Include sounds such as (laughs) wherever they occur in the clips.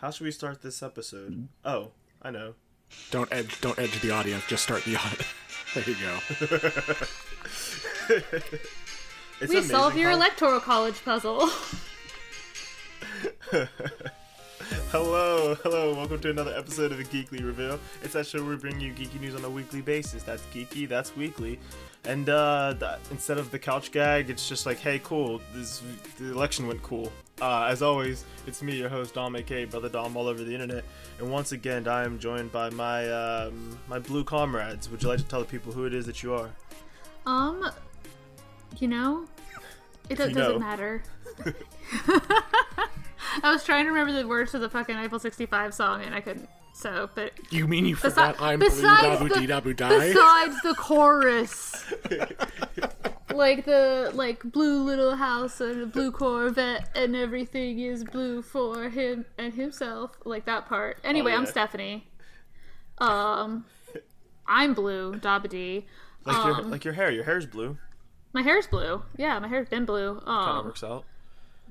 How should we start this episode? Mm-hmm. Oh, I know. Don't edge, don't edge the audience. Just start the audience. (laughs) there you go. (laughs) It's We solve your how- electoral college puzzle. (laughs) Hello, hello, welcome to another episode of the Geekly Reveal. It's that show where we bring you geeky news on a weekly basis. That's geeky, that's weekly. And uh, instead of the couch gag, it's just like, hey, cool, this the election went cool. Uh, as always, it's me, your host Dom, aka Brother Dom, all over the internet. And once again, I am joined by my um, my blue comrades. Would you like to tell the people who it is that you are? um, you know, it do- doesn't know. matter. (laughs) (laughs) (laughs) I was trying to remember the words to the fucking Eiffel 65 song and I couldn't. So, but You mean you Besi- forgot I'm blue besides dabu the- dabu besides the chorus, like the like blue little house and a blue Corvette and everything is blue for him and himself, like that part. Anyway, I'm. Stephanie. Um, I'm blue, Dabadi. Like your Um, like your hair. Your hair's blue. My hair's blue. Yeah, my hair's been blue. Kind of Um, works out.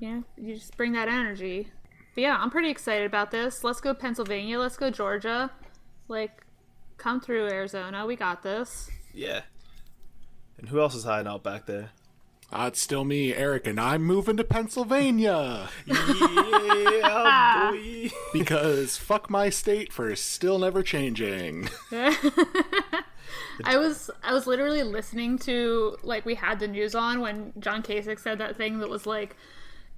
Yeah, you just bring that energy. But yeah, I'm pretty excited about this. Let's go Pennsylvania. Let's go Georgia. Like, come through Arizona. We got this. Yeah. And who else is hiding out back there? Uh, it's still me, Eric, and I'm moving to Pennsylvania (laughs) yeah, boy. because fuck my state for still never changing. (laughs) I was I was literally listening to like we had the news on when John Kasich said that thing that was like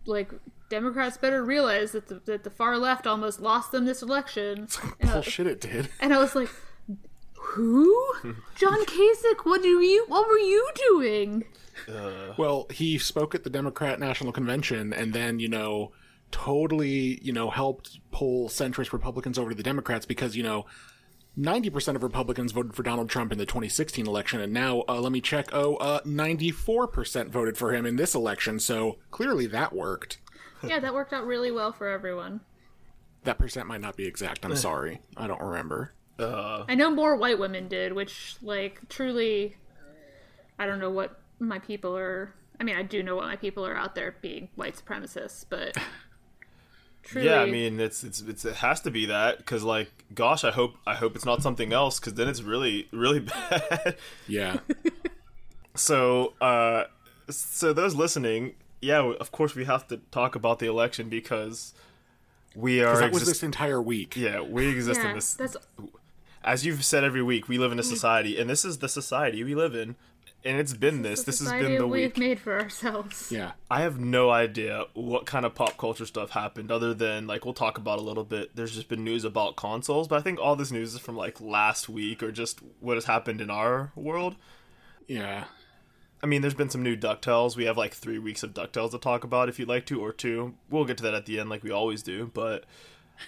like Democrats better realize that the, that the far left almost lost them this election. And I, Bullshit, it did. and I was like, who? (laughs) John Kasich? What do you? What were you doing? Uh, well, he spoke at the Democrat National Convention and then, you know, totally, you know, helped pull centrist Republicans over to the Democrats because, you know, 90% of Republicans voted for Donald Trump in the 2016 election, and now, uh, let me check, oh, uh, 94% voted for him in this election, so clearly that worked. (laughs) Yeah, that worked out really well for everyone. That percent might not be exact, I'm sorry. I don't remember. Uh, I know more white women did, which like truly, I don't know what my people are. I mean, I do know what my people are out there being white supremacists, but (laughs) truly, yeah, I mean, it's, it's it's it has to be that because like, gosh, I hope I hope it's not something else because then it's really really (laughs) bad. Yeah. (laughs) so, uh, so those listening, yeah, of course we have to talk about the election because we are that was this entire week. yeah we exist yeah, in this that's as you've said every week we live in a society and this is the society we live in and it's been this the this has been the we've week made for ourselves. Yeah. I have no idea what kind of pop culture stuff happened other than like we'll talk about a little bit. There's just been news about consoles, but I think all this news is from like last week or just what has happened in our world. Yeah. I mean, there's been some new DuckTales. We have like three weeks of DuckTales to talk about if you'd like to, or two. We'll get to that at the end like we always do. But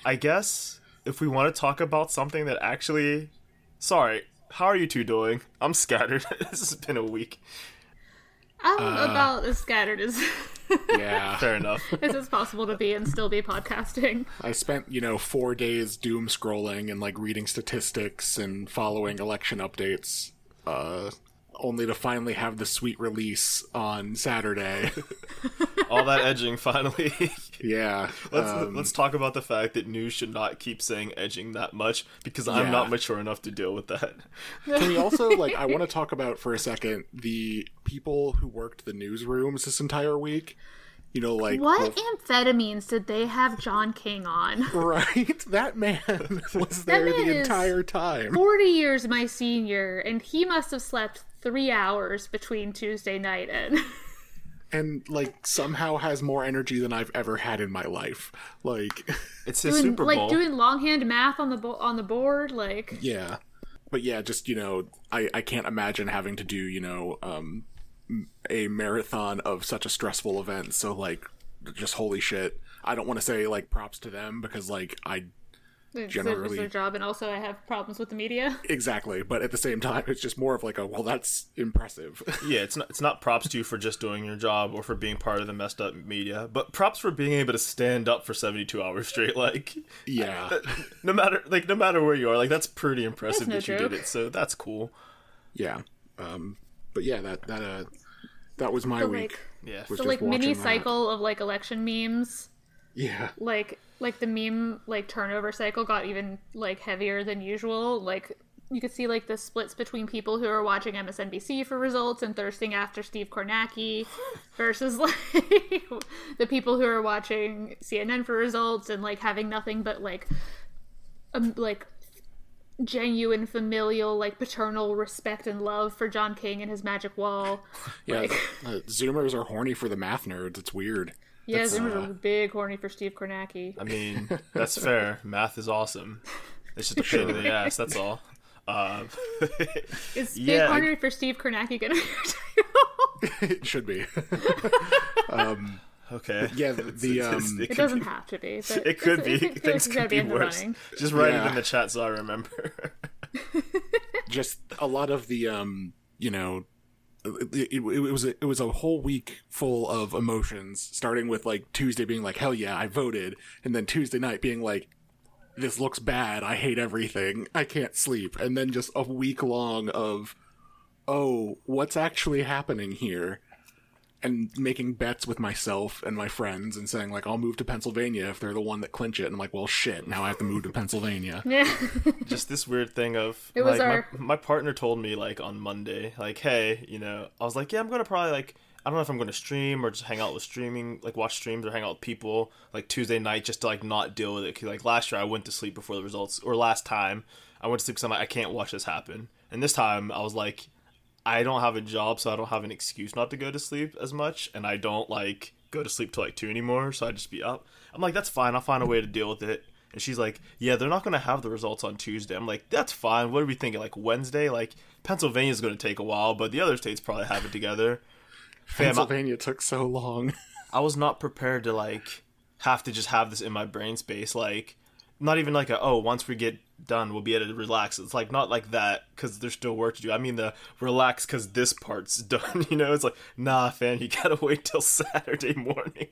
I guess if we want to talk about something that actually. Sorry, how are you two doing? I'm scattered. (laughs) this has been a week. I'm Uh. about as scattered as (laughs) Yeah. Fair enough. (laughs) as it's possible to be and still be podcasting. I spent, you know, four days doom scrolling and like reading statistics and following election updates, uh, only to finally have the sweet release on Saturday. (laughs) all that edging finally. (laughs) yeah. Let's um, let's talk about the fact that news should not keep saying edging that much because I'm Yeah. not mature enough to deal with that. Can we (laughs) also like? I want to talk about for a second the people who worked the newsrooms this entire week. You know, like What the- amphetamines did they have John King on? right? That man was there man the is- entire time. 40 years my senior, and he must have slept three hours between Tuesday night and. (laughs) and like somehow has more energy than I've ever had in my life. Like, (laughs) It's his doing Super like doing longhand math on the bo- on the board like yeah, but yeah, just you know, I I can't imagine having to do you know um a marathon of such a stressful event. So like, just holy shit. I don't want to say like props to them because like I it's, Generally- their job and also i have problems with the media (laughs) exactly, but at the same time, it's just more of like a well, that's impressive. (laughs) yeah, it's not it's not props to you for just doing your job or for being part of the messed up media, but props for being able to stand up for 72 hours straight. (laughs) Like, yeah, no matter like no matter where you are, like that's pretty impressive no that you did it. So that's cool. yeah. Um, but yeah, that that uh that was my The, week. like Yeah. was the like mini watching that. cycle of like election memes Yeah, like like the meme like turnover cycle got even like heavier than usual. Like you could see like the splits between people who are watching MSNBC for results and thirsting after Steve Kornacki (laughs) versus like (laughs) the people who are watching CNN for results and like having nothing but like um, like genuine familial like paternal respect and love for John King and his magic wall. Yeah, Like- uh, Zoomers are horny for the math nerds. It's weird. Yeah, That's, Zoomers uh, are big horny for Steve Kornacki. I mean, that's fair. (laughs) Math is awesome. It's just a pain in the ass. That's all. Um, (laughs) Is big yeah, horny for Steve Kornacki gonna be your title? it (laughs) should be. um, okay. Yeah, the, the um, It could doesn't be- have to be. But It could be. it's- it- Things could be in worse. Just write it in the chat so I remember. just a lot of the um you know it, it, it was a, it was a whole week full of emotions starting with like tuesday being like hell yeah i voted and then tuesday night being like this looks bad i hate everything i can't sleep and then just a week long of oh what's actually happening here and making bets with myself and my friends and saying like i'll move to pennsylvania if they're the one that clinch it and i'm like well shit now i have to move to pennsylvania (laughs) Yeah. just this weird thing of It was like our- my, my partner told me like on Monday, like, hey, you know, I was like, yeah, I'm gonna probably like I don't know if I'm gonna stream or just hang out with streaming, like watch streams or hang out with people like Tuesday night just to like not deal with it. 'Cause, like last year I went to sleep before the results, or last time I went to sleep because I'm like I can't watch this happen. And this time I was like, I don't have a job, so I don't have an excuse not to go to sleep as much, and I don't like go to sleep till like two anymore, so I just be up. I'm like, that's fine. I'll find a way to deal with it. And she's like, yeah, they're not gonna have the results on Tuesday. I'm like, that's fine. What are we thinking? Like Wednesday? Like Pennsylvania's gonna take a while, but the other states probably have it together. Fam, I, pennsylvania took so long I was not prepared to like have to just have this in my brain space. Like, not even like a oh, once we get done, we'll be able to relax. It's like not like that because there's still work to do. I mean the relax because this part's (laughs) done. You know, it's like nah, fam, you gotta wait till (laughs) Saturday morning.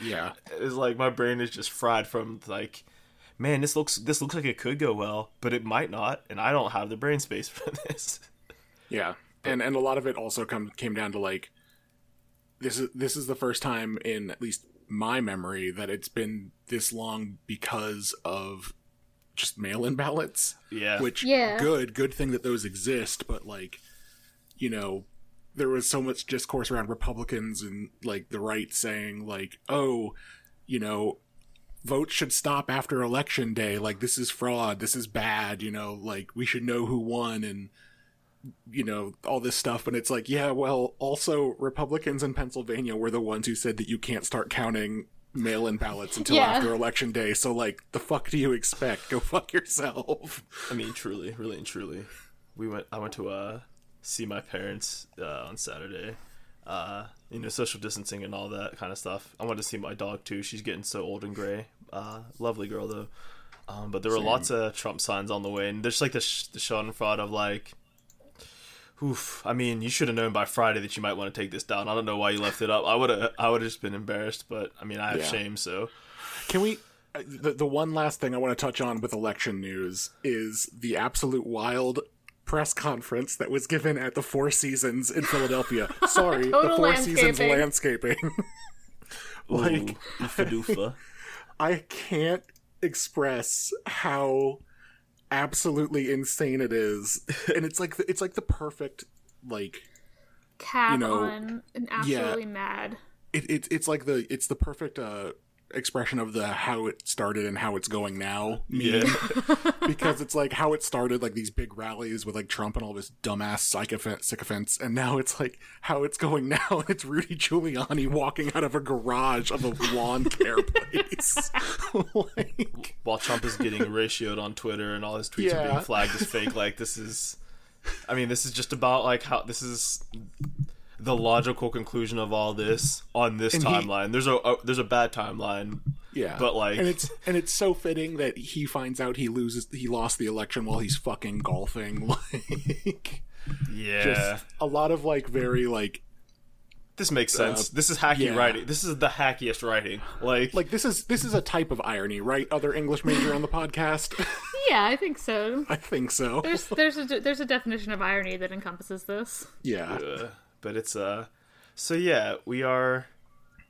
yeah It's like my brain is just fried from like, man, this looks this looks like it could go well, but it might not, and I don't have the brain space (laughs) for this. Yeah, and and a lot of it also come came down to like this is this is the first time in at least my memory that it's been this long because of just mail-in ballots. Yeah. Which Yeah. good good thing that those exist, but like you know there was so much discourse around Republicans and like the right saying like oh you know votes should stop after election day like this is fraud this is bad you know like we should know who won and you know all this stuff but it's like yeah well also republicans in pennsylvania were the ones who said that you can't start counting mail-in ballots until Yeah. after election day so like the fuck do you expect go fuck yourself I mean, truly, really and truly, we went. I went to uh see my parents uh, on Saturday. Uh, you know, social distancing and all that kind of stuff. I wanted to see my dog too. She's getting so old and gray. Uh, lovely girl though. Um, but there were Same. lots of Trump signs on the way, and there's like the sh- the Schadenfreude of like. Oof! I mean, you should have known by Friday that you might want to take this down. I don't know why you left it up. I would have. I would have just been embarrassed. But I mean, I have Yeah. shame. So Can we? uh, The, the one last thing I want to touch on with election news is the absolute wild press conference that was given at the Four Seasons in Philadelphia. (laughs) Sorry, the Total Four Seasons landscaping. landscaping. (laughs) like, Ooh. (laughs) I can't express how absolutely insane it is, (laughs) and it's like the, it's like the perfect like Cap You know, on and absolutely mad. it, it it's like the it's the perfect uh expression of the how it started and how it's going now meme. Yeah. (laughs) (laughs) because it's like how it started like these big rallies with like Trump and all this dumbass sycophant sycophants and now it's like how it's going now (laughs) it's Rudy Giuliani walking out of a garage of a lawn care place like while Trump is getting ratioed on Twitter and all his tweets are being flagged as fake. Like this is, I mean, this is just about like how this is the logical conclusion of all this on this And he- timeline. there's a, a there's a bad timeline. yeah But, like- and it's and it's so fitting that he finds out he loses he lost the election while he's fucking golfing (laughs) like Yeah, just a lot of like very like this makes sense. this is hacky yeah. writing. This is the hackiest writing. Like, like this is this is a type of irony, right? Other English major on the podcast, (laughs) Yeah, I think so. I think so. There's there's a there's a definition of irony that encompasses this. Yeah, uh, but it's uh, so yeah, we are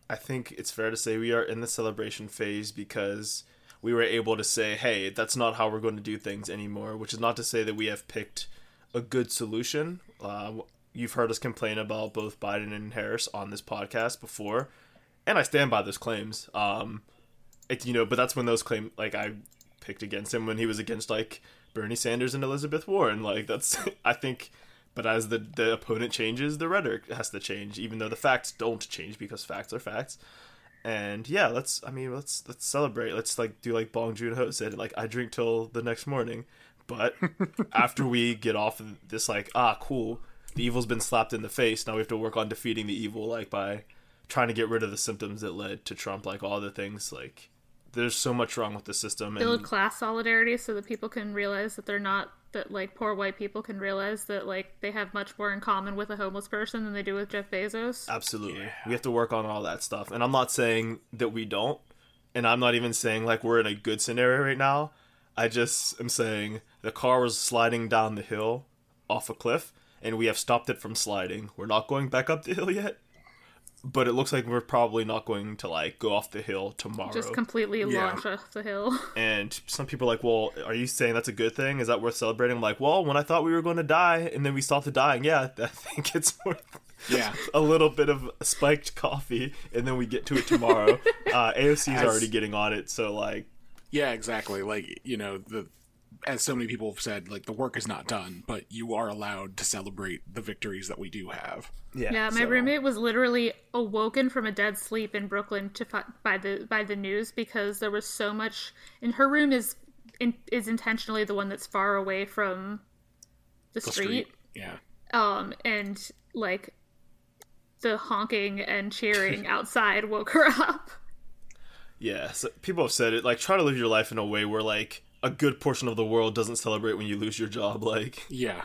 I think it's fair to say we are in the celebration phase because we were able to say, hey, that's not how we're going to do things anymore, which is not to say that we have picked a good solution. Uh, you've heard us complain about both Biden and Harris on this podcast before, and I stand by those claims. Um, it, you know, but that's when those claim like I picked against him when he was against like Bernie Sanders and Elizabeth Warren. Like that's (laughs) I think but as the the opponent changes, the rhetoric has to change, even though the facts don't change because facts are facts. And yeah, let's I mean let's let's celebrate. Let's like do like Bong Joon Ho said, like I drink till the next morning. But (laughs) after we get off of this like, ah cool, the evil's been slapped in the face, now we have to work on defeating the evil like by trying to get rid of the symptoms that led to Trump, like all the things like there's so much wrong with the system Build and class solidarity so that people can realize that they're not that like poor white people can realize that like they have much more in common with a homeless person than they do with Jeff Bezos. Absolutely. We have to work on all that stuff. And I'm not saying that we don't. And I'm not even saying like we're in a good scenario right now. I just am saying the car was sliding down the hill off a cliff and we have stopped it from sliding. We're not going back up the hill yet. But it looks like we're probably not going to like go off the hill tomorrow. Just completely Yeah. launch off the hill. (laughs) and some people are like, "Well, are you saying that's a good thing? Is that worth celebrating?" I'm like, "Well, when I thought we were going to die and then we stopped dying, yeah, (laughs) I think it's worth Yeah. (laughs) a little bit of spiked coffee, and then we get to it tomorrow. uh, AOC is As- already getting on it, so like, Yeah, exactly. Like, you know, the as so many people have said, like the work is not done, but you are allowed to celebrate the victories that we do have. yeah. Yeah, my so- roommate was literally awoken from a dead sleep in Brooklyn to by the by the news because there was so much. And her room is in, is intentionally the one that's far away from the, The street. Yeah. Um, and like the honking and cheering (laughs) outside woke her up. Yeah, so people have said it. Like, try to live your life in a way where like a good portion of the world doesn't celebrate when you lose your job. Like, Yeah.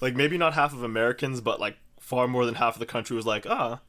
like maybe not half of Americans, but like far more than half of the country was like, ah.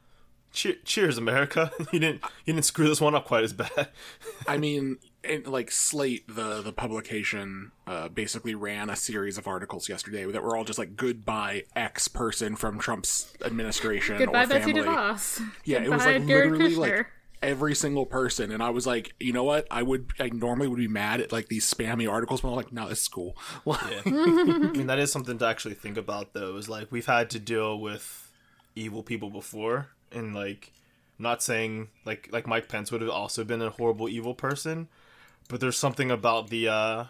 Che- cheers, America! (laughs) you didn't you didn't screw this one up quite as bad. (laughs) I mean, and like Slate, the the publication, uh, basically ran a series of articles yesterday that were all just like goodbye X person from Trump's administration Goodbye, or Betsy family. DeVos. Yeah, it was Goodbye, like Jared literally Kushner. like every single person, and I was like, you know what? I would, I normally would be mad at like these spammy articles, but I'm like, no, it's cool. I mean, that is something to actually think about, though. Is like we've had to deal with evil people before, and like, I'm not saying like like Mike Pence would have also been a horrible evil person, but there's something about the uh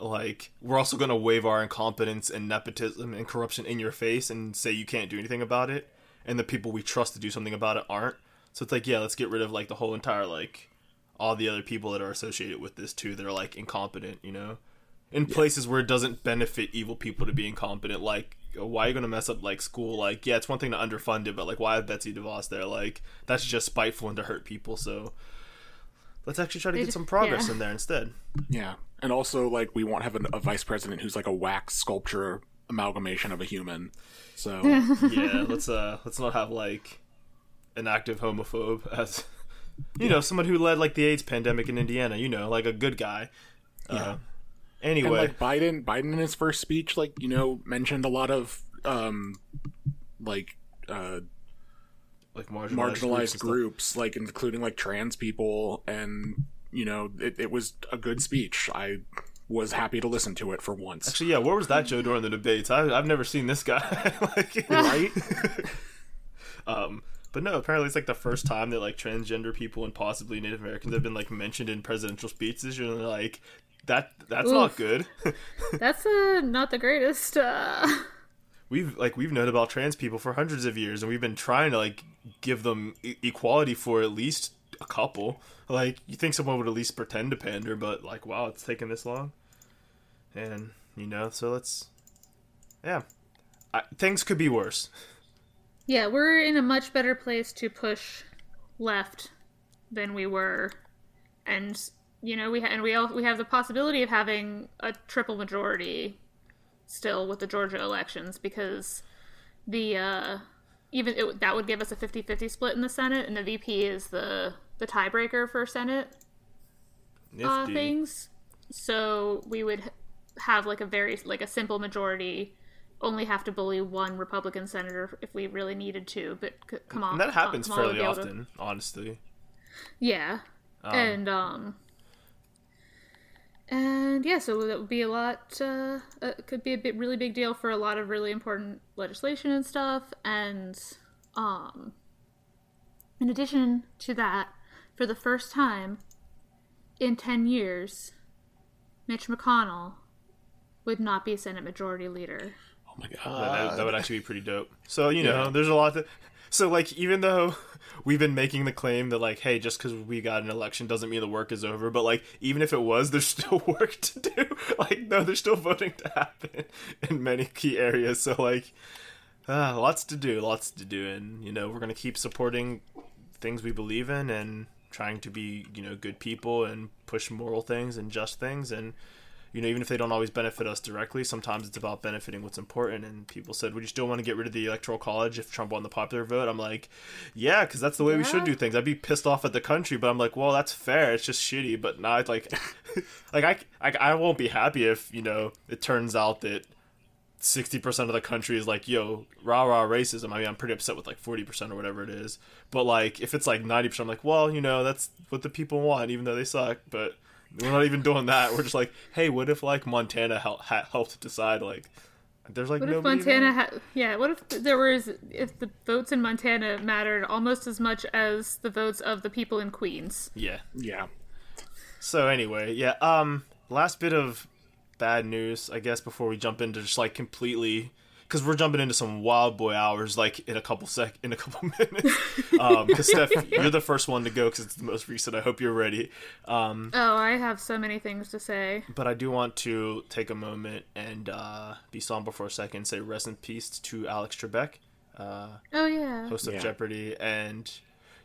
like we're also gonna wave our incompetence and nepotism and corruption in your face and say you can't do anything about it, and the people we trust to do something about it aren't. So it's like, yeah, let's get rid of like the whole entire like all the other people that are associated with this too that are like incompetent, you know in places where it doesn't benefit evil people to be incompetent. Like, why are you going to mess up like school? Like, yeah, it's one thing to underfund it, but like, why have Betsy DeVos there? Like, that's just spiteful and to hurt people. So let's actually try to get some progress yeah. in there instead. Yeah, and also like we won't have a, a vice president who's like a wax sculpture amalgamation of a human. So (laughs) yeah, let's uh, let's not have like an active homophobe as you know someone who led like the AIDS pandemic in Indiana. You know, like a good guy. Yeah. Uh, and anyway, like Biden, Biden in his first speech, like you know, mentioned a lot of um, like uh, like marginalized, marginalized and groups, like including like trans people, and you know, it, it was a good speech. I was happy to listen to it for once. Actually, yeah, where was that Joe during the debates? I, I've never seen this guy. (laughs) like, right? (laughs) Um, but no, apparently it's like the first time that like transgender people and possibly Native Americans have been like mentioned in presidential speeches. You're like, that that's not good. (laughs) That's uh, not the greatest. Uh... we've like we've known about trans people for hundreds of years, and we've been trying to like give them e- equality for at least a couple. Like you think someone would at least pretend to pander, but like wow, it's taken this long, and you know, so let's yeah, I, things could be worse. (laughs) Yeah, we're in a much better place to push left than we were, and you know we ha- and we all we have the possibility of having a triple majority still with the Georgia elections because the uh, even it, that would give us a 50-50 split in the Senate, and the VP is the the tiebreaker for Senate uh, things. So we would have like a very like a simple majority only have to bully one Republican senator if we really needed to. But c- come on, And that happens fairly able to- often, honestly. Yeah, and um, and yeah, so that would be a lot. Uh, it could be a bit really big deal for a lot of really important legislation and stuff. And um, in addition to that, for the first time in ten years, Mitch McConnell would not be Senate Majority Leader. Oh my That, god. that would actually be pretty dope. So you know, Yeah. there's a lot. To, so like, even though we've been making the claim that like, hey, just because we got an election doesn't mean the work is over. But like, even if it was, there's still (laughs) work to do. Like, no, there's still voting to happen in many key areas. So like, uh, lots to do, lots to do, and you know, we're gonna keep supporting things we believe in and trying to be you know good people and push moral things and just things and you know, even if they don't always benefit us directly, sometimes it's about benefiting what's important. And people said, "Would you still want to get rid of the electoral college if Trump won the popular vote?" I'm like, "Yeah, because that's the way we should do things." I'd be pissed off at the country, but I'm like, "Well, that's fair. It's just shitty." But not like, (laughs) like I, I, I won't be happy if you know it turns out that sixty percent of the country is like, "Yo, rah rah racism." I mean, I'm pretty upset with like forty percent or whatever it is. But like, if it's like ninety percent, I'm like, "Well, you know, that's what the people want, even though they suck." But we're not even doing that. We're just like, hey, what if like Montana hel- ha- helped decide like there's like What if Montana there? had? Yeah. What if there was? If the votes in Montana mattered almost as much as the votes of the people in Queens? yeah. Yeah. So anyway, yeah. Um, last bit of bad news, I guess, before we jump into just like completely. Because we're jumping into some wild boy hours, like in a couple sec, in a couple (laughs) minutes. Um, because (laughs) Steph, you're the first one to go because it's the most recent. I hope you're ready. Um, Oh, I have so many things to say. but I do want to take a moment and uh, be somber for a second. Say rest in peace to Alex Trebek. Uh, Oh yeah. host of Yeah. Jeopardy, and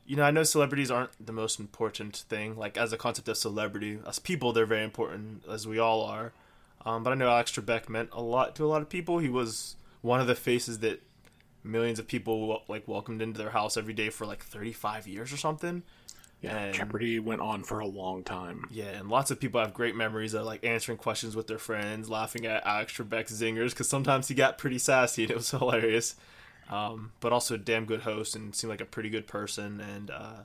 you know I know celebrities aren't the most important thing. Like as a concept of celebrity, as people, they're very important, as we all are. Um, but I know Alex Trebek meant a lot to a lot of people. He was one of the faces that millions of people like welcomed into their house every day for like 35 years or something. Yeah. And- Jeopardy went on for a long time. Yeah, and lots of people have great memories of like answering questions with their friends, laughing at Alex Trebek's zingers because sometimes he got pretty sassy and it was (laughs) hilarious. Um, but also a damn good host and seemed like a pretty good person. And uh,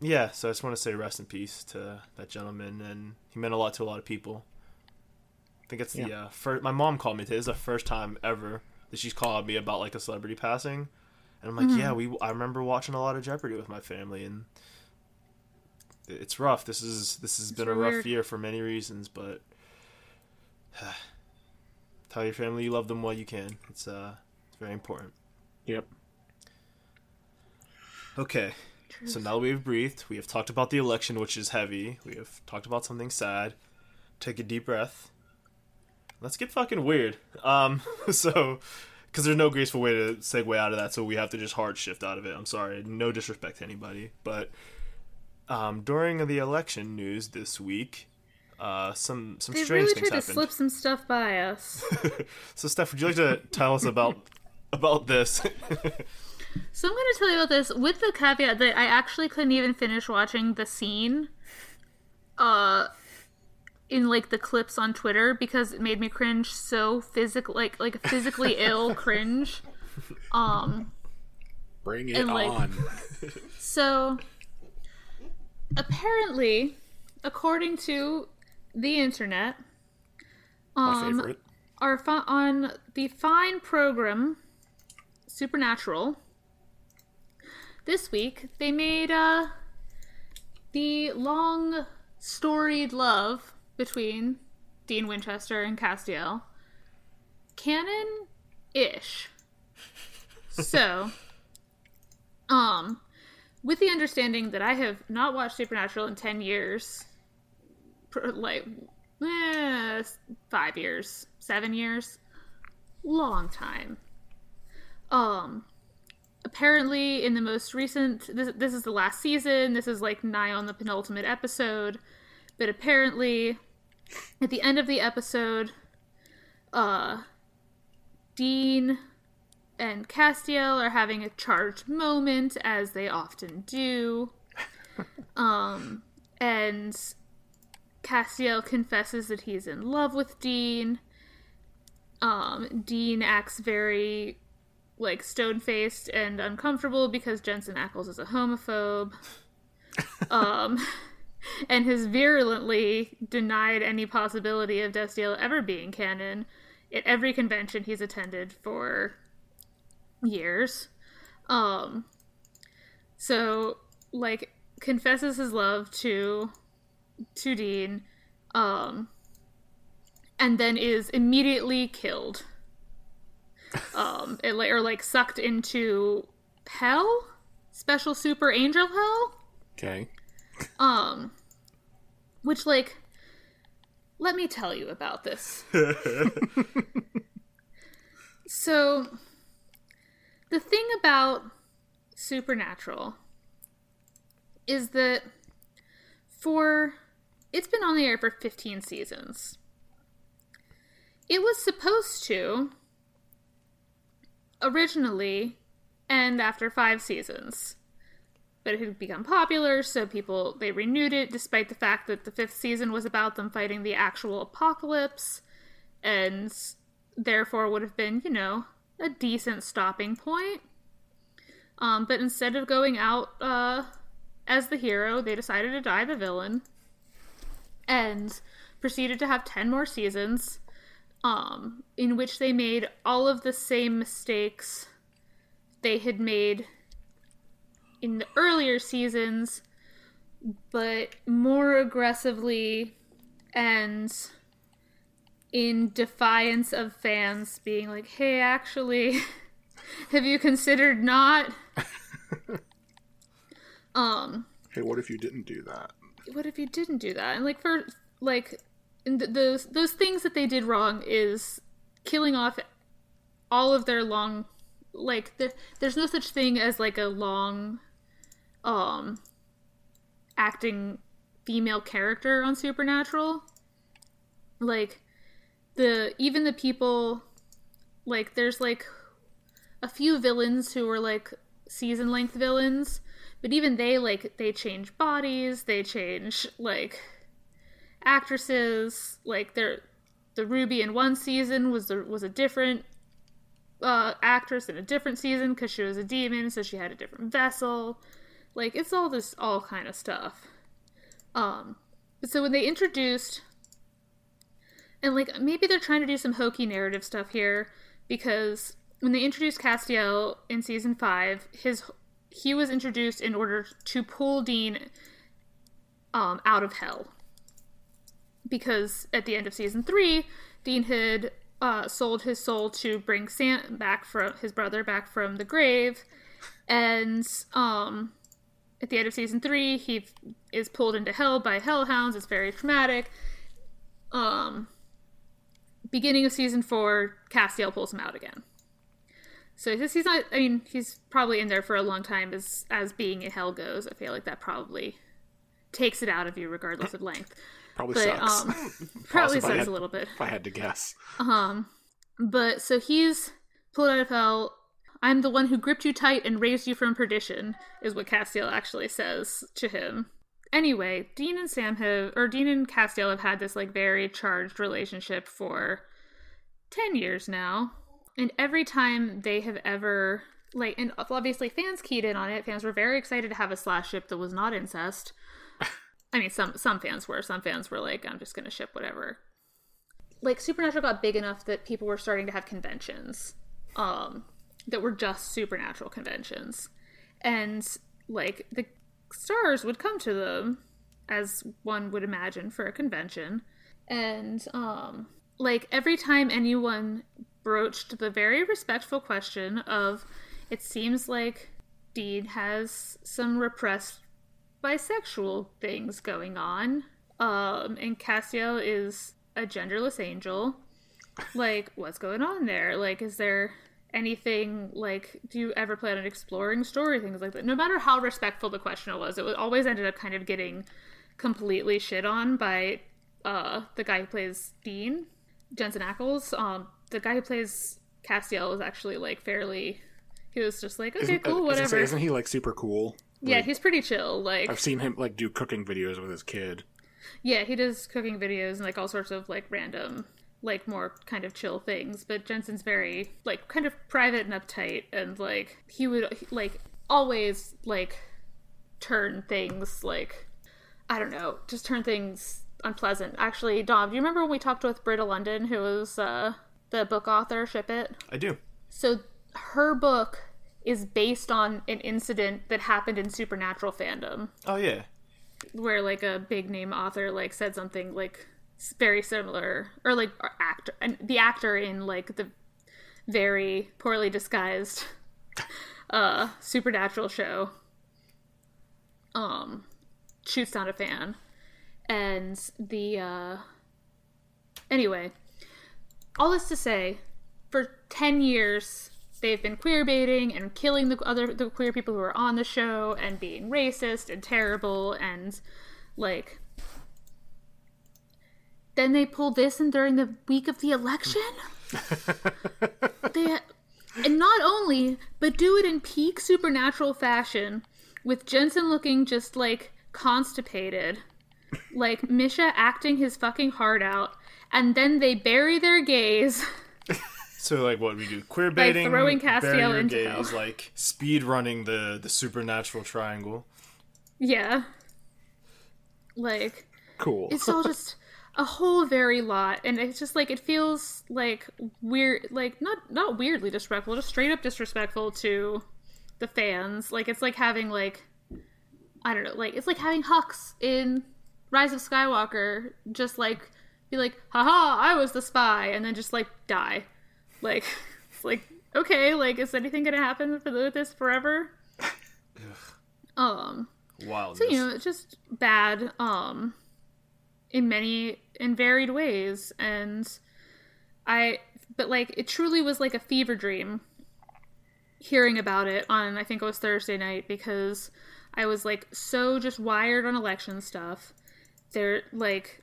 yeah, so I just want to say rest in peace to that gentleman, and he meant a lot to a lot of people. I think it's the Yeah. uh, first. My mom called me today. It's the first time ever that she's called me about like a celebrity passing, and I'm like, yeah, we. I remember watching a lot of Jeopardy with my family, and it's rough. This is this has been a rough weird. year for many reasons, but (sighs) tell your family you love them while you can. It's uh, it's very important. Yep. Okay, so now that we've breathed, we have talked about the election, which is heavy. We have talked about something sad. Take a deep breath. Let's get fucking weird. Um, (laughs) so, because there's no graceful way to segue out of that, so we have to just hard shift out of it. I'm sorry, no disrespect to anybody, but um, during the election news this week, uh, some some They strange really things tried to slip some stuff by us. (laughs) So, Steph, would you like to tell us about (laughs) about this? So I'm going to tell you about this with the caveat that I actually couldn't even finish watching the scene uh in like the clips on Twitter because it made me cringe so physical like like physically (laughs) ill cringe. Um Bring it And, like- on. (laughs) so apparently according to the internet My um favorite. are fi- on the fine program Supernatural. This week they made uh the long storied love between Dean Winchester and Castiel canon ish. (laughs) so um with the understanding that I have not watched Supernatural in 10 years like eh, 5 years, 7 years, long time. Um apparently in the most recent this this is the last season, this is like nigh on the penultimate episode, but apparently at the end of the episode uh Dean and Castiel are having a charged moment as they often do. (laughs) um and Castiel confesses that he's in love with Dean. um, Dean acts very like stone faced and uncomfortable because Jensen Ackles is a homophobe. (laughs) um, and has virulently denied any possibility of Destiel ever being canon at every convention he's attended for years. Um, so like confesses his love to to Dean, um, and then is immediately killed. Um, it, or like sucked into hell, special super angel hell. Okay. Um, which like, let me tell you about this. (laughs) so, the thing about Supernatural is that for it's been on the air for 15 seasons. It was supposed to originally end after 5 seasons. But it had become popular, so people they renewed it despite the fact that the 5th season was about them fighting the actual apocalypse and therefore would have been, you know, a decent stopping point. Um, but instead of going out uh, as the hero, they decided to die the villain and proceeded to have 10 more seasons um, in which they made all of the same mistakes they had made in the earlier seasons, but more aggressively and in defiance of fans being like, hey, actually, (laughs) have you considered not? (laughs) um, Hey, what if you didn't do that? what if you didn't do that? And like for like th- those those things that they did wrong is killing off all of their long like the, there's no such thing as like a long um acting female character on supernatural. Like the even the people like there's like a few villains who were like season length villains but even they like they change bodies they change like actresses like they're the ruby in one season was the was a different uh actress in a different season because she was a demon so she had a different vessel like it's all this all kind of stuff um so when they introduced and like maybe they're trying to do some hokey narrative stuff here because when they introduced Castiel in season five, his he was introduced in order to pull Dean um, out of hell. Because at the end of season three, Dean had uh, sold his soul to bring Sam back from his brother back from the grave, and um, at the end of season three, he is pulled into hell by hellhounds. It's very traumatic. Um, beginning of season four, Castiel pulls him out again. So he's not. I mean, he's probably in there for a long time as as being a hell goes. I feel like that probably takes it out of you, regardless of length. Probably But sucks. um, (laughs) probably sucks had- a little bit. if I had to guess. Um, but so he's pulled out of hell. I'm the one who gripped you tight and raised you from perdition, is what Castiel actually says to him. Anyway, Dean and Sam have, or Dean and Castiel have had this like very charged relationship for 10 years now. And every time they have ever, like, and obviously fans keyed in on it. Fans were very excited to have a slash ship that was not incest. (laughs) I mean, some some fans were. Some fans were like, "I'm just gonna ship whatever." Like Supernatural got big enough that people were starting to have conventions, um, that were just Supernatural conventions, and like the stars would come to them, as one would imagine for a convention, and um, like every time anyone broached the very respectful question of, it seems like Dean has some repressed bisexual things going on. Um, and Castiel is a genderless angel. Like, what's going on there? Like, is there anything like do you ever plan on exploring story things like that? No matter how respectful the question was, it always ended up kind of getting completely shit on by uh the guy who plays Dean, Jensen Ackles. Um, the guy who plays Castiel was actually like fairly. He was just like, okay, Isn't, cool, I was gonna say, whatever. isn't he like super cool? Yeah, Like, he's pretty chill. Like, I've seen him like do cooking videos with his kid. yeah, he does cooking videos and like all sorts of like random like more kind of chill things. But Jensen's very like kind of private and uptight, and like he would like always like turn things like I don't know, just turn things unpleasant. Actually, Dom, do you remember when we talked with Britta Lundin, who was uh, the book author, Ship It? I do. So her book is based on an incident that happened in supernatural fandom Oh yeah. where like a big name author like said something like very similar or like actor and the actor in like the very poorly disguised (laughs) uh supernatural show um shoots down a fan. And the uh anyway all this to say for 10 years they've been queer baiting and killing the other the queer people who are on the show and being racist and terrible and like then they pull this in during the week of the election (laughs) they and not only but do it in peak supernatural fashion with jensen looking just like constipated like misha acting his fucking heart out and then they bury their gays (laughs) So like what we do queer baiting, throwing bury Castiel into hell. like speed running the the supernatural triangle. Yeah. Like Cool. it's all just a whole very lot and it's just like it feels like weird like not not weirdly disrespectful, just straight up disrespectful to the fans. Like it's like having like I don't know, like it's like having Hux in Rise of Skywalker just like be like, haha, I was the spy and then just like die. Like (laughs) it's like okay, like is anything gonna happen for with this forever? (laughs) um Wildness. so you know it's just bad um in many in varied ways and i but like it truly was like a fever dream hearing about it on i think it was thursday night because i was like so just wired on election stuff. They're like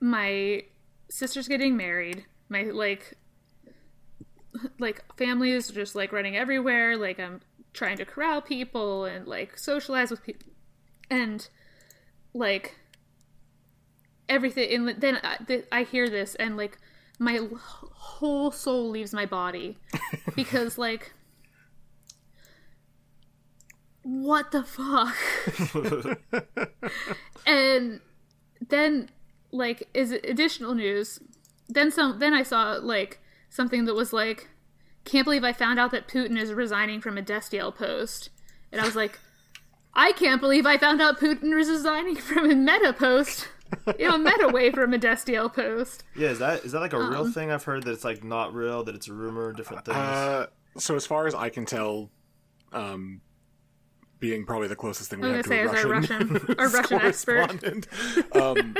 my sister's getting married. My like like family is just like running everywhere. Like i'm trying to corral people and like socialize with people and like everything and then uh, I, th- I hear this and like my whole soul leaves my body. (laughs) Because like what the fuck? (laughs) And then like is additional news? Then some then i saw like something that was like can't believe i found out that putin is resigning from a destiel post. And i was like I can't believe I found out Putin is resigning from a meta post. You know, meta way from a Destiel post. yeah, is that is that like a Um, real thing? I've heard that it's like not real, that it's a rumor, different things. Uh, so as far as I can tell, um, being probably the closest thing we I'm have gonna say a as Russian, our Russian, (laughs) our Russian expert. um,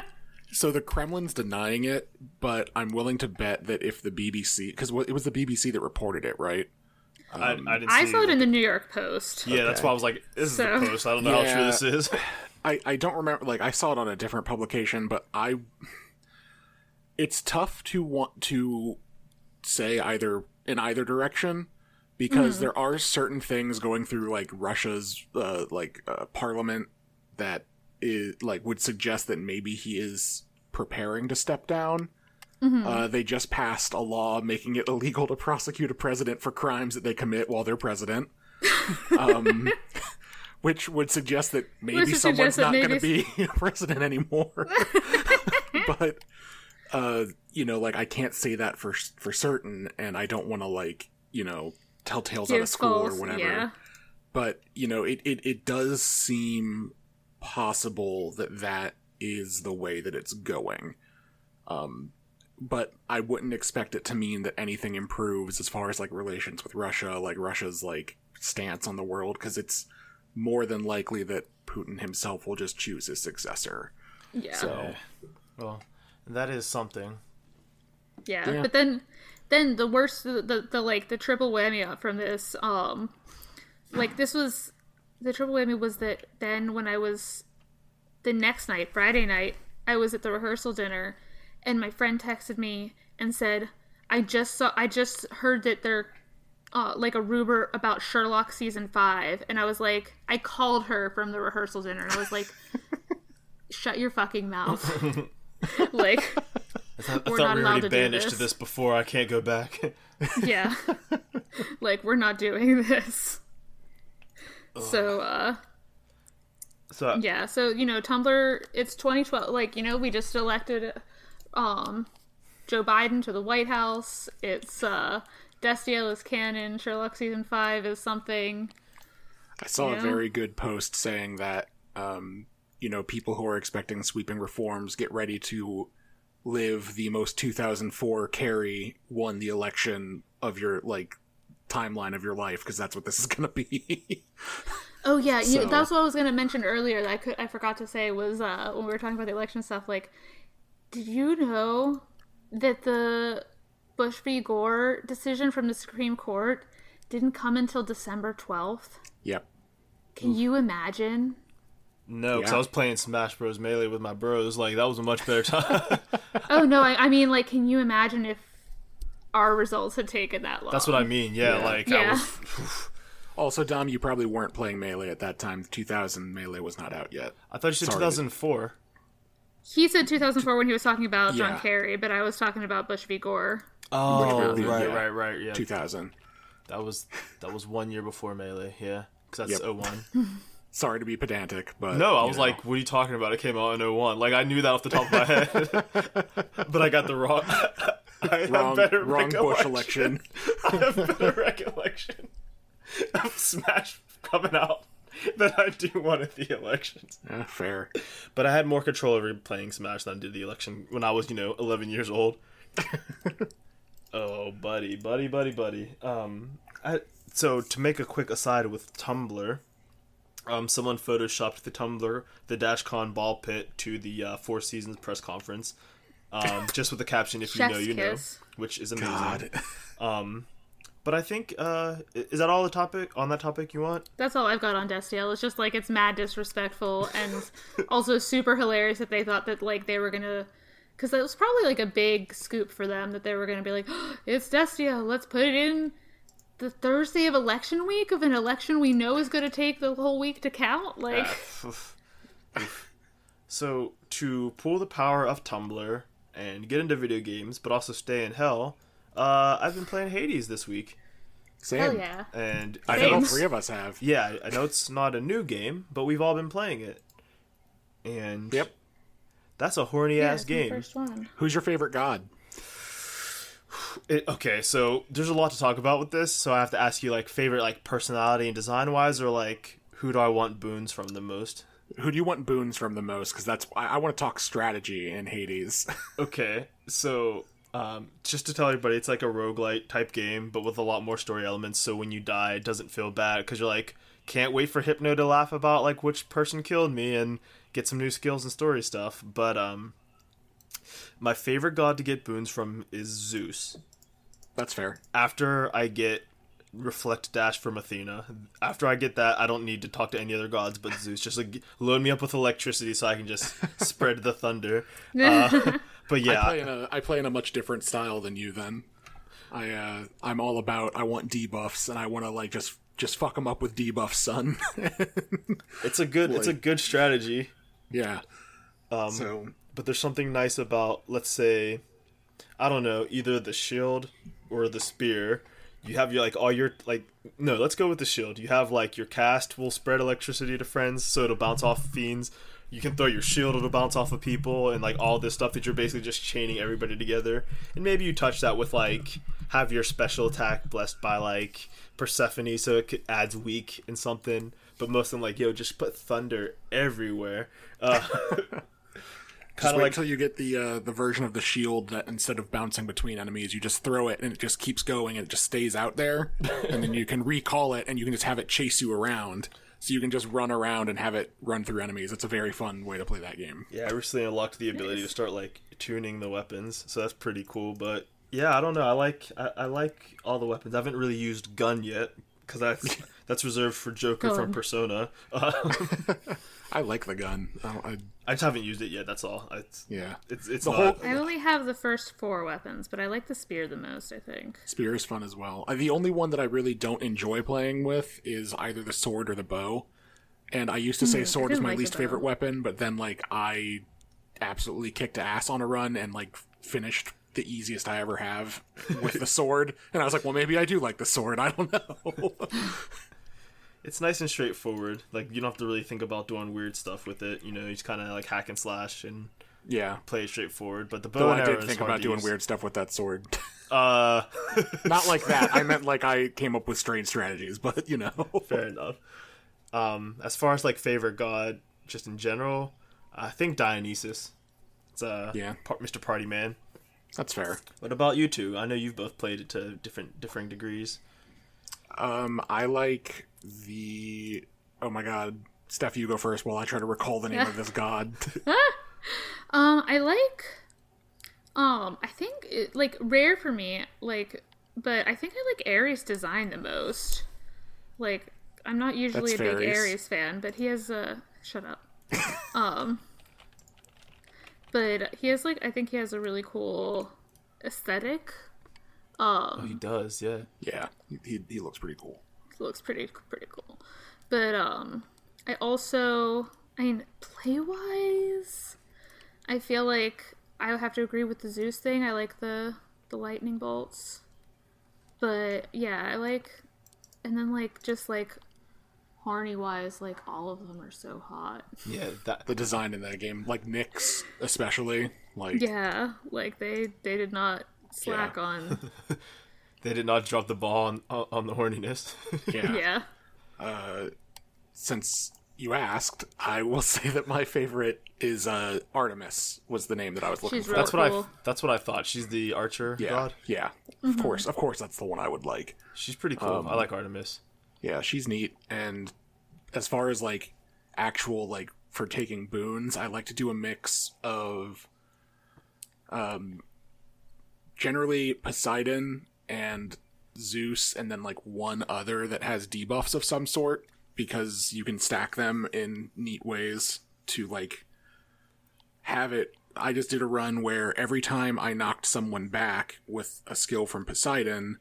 so the Kremlin's denying it, but I'm willing to bet that if the BBC, because it was the BBC that reported it, right? I, um, I didn't I saw it in the New York Post. Yeah, that's why I was like, this is So- the post. I don't know how true this is. (laughs) I, I don't remember like I saw it on a different publication, but I it's tough to want to say either in either direction because there are certain things going through like Russia's uh, like uh, parliament that is like would suggest that maybe he is preparing to step down. Uh, they just passed a law making it illegal to prosecute a president for crimes that they commit while they're president. (laughs) um, which would suggest that maybe someone's that not going to be (laughs) president anymore. (laughs) but uh, you know, like I can't say that for for certain, and I don't want to like you know tell tales out of school false- or whatever. Yeah. But you know, it, it it does seem possible that that is the way that it's going. Um, but I wouldn't expect it to mean that anything improves as far as like relations with Russia, like Russia's like stance on the world, because it's more than likely that Putin himself will just choose his successor. Yeah. So well, that is something. yeah. Yeah. But then then the worst the, the, the like the triple whammy out from this, um like this was the triple whammy was that then when I was the next night, Friday night, I was at the rehearsal dinner and my friend texted me and said, I just saw I just heard that they're uh, like a rumor about Sherlock season five, and I was like, I called her from the rehearsal dinner, and I was like, (laughs) "Shut your fucking mouth!" (laughs) (laughs) like, It's I we're thought not we allowed already to do banished this. to this before. I can't go back. yeah like we're not doing this so uh so yeah so you know tumblr it's 2012 like you know we just elected um joe biden to the white house it's uh destiel is canon sherlock season 5 is something I saw a very good post saying that, um, you know, people who are expecting sweeping reforms get ready to live the most 2004 Kerry won the election of your like timeline of your life because that's what this is (laughs) going to be. Oh yeah, you, that's what I was gonna mention earlier. That I could I forgot to say was uh, when we were talking about the election stuff. Like, did you know that the Bush v. Gore decision from the Supreme Court didn't come until December twelfth? yep. Can you imagine? no, because Yeah. I was playing Smash Bros. Melee with my bros. Like that was a much better time. (laughs) Oh no, I, I mean, like, can you imagine if our results had taken that long? That's what I mean. Yeah, Yeah. like I Yeah. was. (laughs) Also, Dom, you probably weren't playing Melee at that time. 2000 Melee was not out yet. I thought you said Sorry. 2004. He said 2004 when he was talking about John Yeah. Kerry, but I was talking about Bush v. Gore. Oh, be- right, yeah. right, right. Yeah, 2000. that was that was one year before Melee. Yeah, because that's Yep. 01. (laughs) (laughs) Sorry to be pedantic, but No, I was know. like, "What are you talking about?" It came out in 01. Like I knew that off the top of my head, (laughs) but I got the wrong. I wrong, better wrong Bush election. I have better recollection of Smash coming out than I do one of the elections. Yeah, fair. But I had more control over playing Smash than I did the election when I was, you know, 11 years old. Oh, buddy, buddy, buddy, buddy. Um, I, so to make a quick aside with Tumblr, um, someone photoshopped the Tumblr, the DashCon ball pit to the uh, Four Seasons press conference, um, (laughs) just with the caption "If you know, Chef's you know," which is amazing. God. Um, but I think uh, is that all the topic on that topic you want? That's all I've got on Destiel. It's just like it's mad disrespectful and also super hilarious that they thought that like they were gonna, because that was probably like a big scoop for them that they were gonna be like, (gasps) it's Destiel, let's put it in the Thursday of election week of an election we know is gonna take the whole week to count. Like, (laughs) So to pull the power of Tumblr and get into video games, but also stay in hell, uh, I've been playing Hades this week, Same. hell yeah. and I I know all three of us have. yeah, I know it's not a new game, but we've all been playing it, and Yep. That's a horny Yeah, ass it's my game. First one. Who's your favorite god? (sighs) It, okay, so there's a lot to talk about with this, so I have to ask you like favorite like personality and design wise, or like who do I want boons from the most? Who do you want boons from the most? Because that's I, I want to talk strategy in Hades. (laughs) Okay, so um, just to tell everybody, it's like a roguelite type game, but with a lot more story elements. So when you die, it doesn't feel bad because you're like, can't wait for Hypnos to laugh about like which person killed me and get some new skills and story stuff. But um, my favorite god to get boons from is Zeus. that's fair. After I get reflect dash from Athena, after I get that, I don't need to talk to any other gods but Zeus. Just like load me up with electricity so I can just (laughs) spread the thunder. Uh, (laughs) but yeah, I play in a I play in a much different style than you. Then I uh, I'm all about I want debuffs and I want to like just just fuck them up with debuffs, son. (laughs) It's a good it's a good strategy. Yeah. Um, So but there's something nice about let's say I don't know, either the shield or the spear. You have your like all your like no, let's go with the shield. You have like your cast will spread electricity to friends so it'll bounce off fiends. You can throw your shield, it'll bounce off of people, and like all this stuff that you're basically just chaining everybody together. And maybe you touch that with like have your special attack blessed by like Persephone, so it adds weak and something. But most of them like yo, just put thunder everywhere. Uh, (laughs) (laughs) just kind of wait like until you get the uh, the version of the shield that instead of bouncing between enemies, you just throw it and it just keeps going and it just stays out there, (laughs) and then you can recall it and you can just have it chase you around. So you can just run around and have it run through enemies. It's a very fun way to play that game. Yeah, I recently unlocked the ability to start like tuning the weapons, so that's pretty cool. But yeah, I don't know. I like I, I like all the weapons. I haven't really used gun yet because that's that's reserved for Joker from Gun. Persona. Uh, (laughs) (laughs) I like the gun. I, I, I just haven't used it yet. That's all. It's yeah, it's it's The not. I only have the first four weapons, but I like the spear the most. I think. spear is fun as well. The only one that I really don't enjoy playing with is either the sword or the bow. And I used to say sword is my like least favorite weapon, but then like I absolutely kicked ass on a run and like finished the easiest I ever have with the (laughs) sword, and I was like, well, maybe I do like the sword. I don't know. It's nice and straightforward. Like you don't have to really think about doing weird stuff with it. You know, you just kind of like hack and slash and yeah. play it straightforward. But the bow Though and I did think about doing use. weird stuff with that sword. (laughs) Uh, Not like that. I (laughs) meant like I came up with strange strategies, (laughs) but you know. fair enough. Um, as far as like favorite god, just in general, I think Dionysus. It's uh, Yeah. par- Mr. Party Man. That's fair. What about you two? I know you've both played it to different differing degrees. Um, I like the. Oh my god, Steph, you go first while I try to recall the name of this (laughs) god. (laughs) Um, I like. Um, I think it, like rare for me, like, but I think I like Ares design the most. Like, I'm not usually That's a big Aries. Ares fan, but he has a shut up. (laughs) um, but he has like I think he has a really cool aesthetic. Um, He does, yeah. yeah, he, he, he looks pretty cool. Looks pretty pretty cool. But um I also I mean play wise I feel like I have to agree with the Zeus thing. I like the the lightning bolts. But yeah, I like and then like just like horny wise, like all of them are so hot. Yeah, that The design in that game, like Nyx especially, like Yeah, like they they did not slack Yeah. on (laughs) they did not drop the ball on on, on the horniness. (laughs) yeah. yeah. Since you asked, I will (laughs) say that my favorite is uh, Artemis. Was the name that I was looking She's for. that's what I that's what I thought. She's the archer yeah, god. yeah. Of course, of course, that's the one I would like. She's pretty cool. Um, I like Artemis. Yeah, she's neat. And as far as like actual like for taking boons, I like to do a mix of um generally Poseidon and Zeus and then like one other that has debuffs of some sort because you can stack them in neat ways to like have it. I just did a run where every time I knocked someone back with a skill from Poseidon,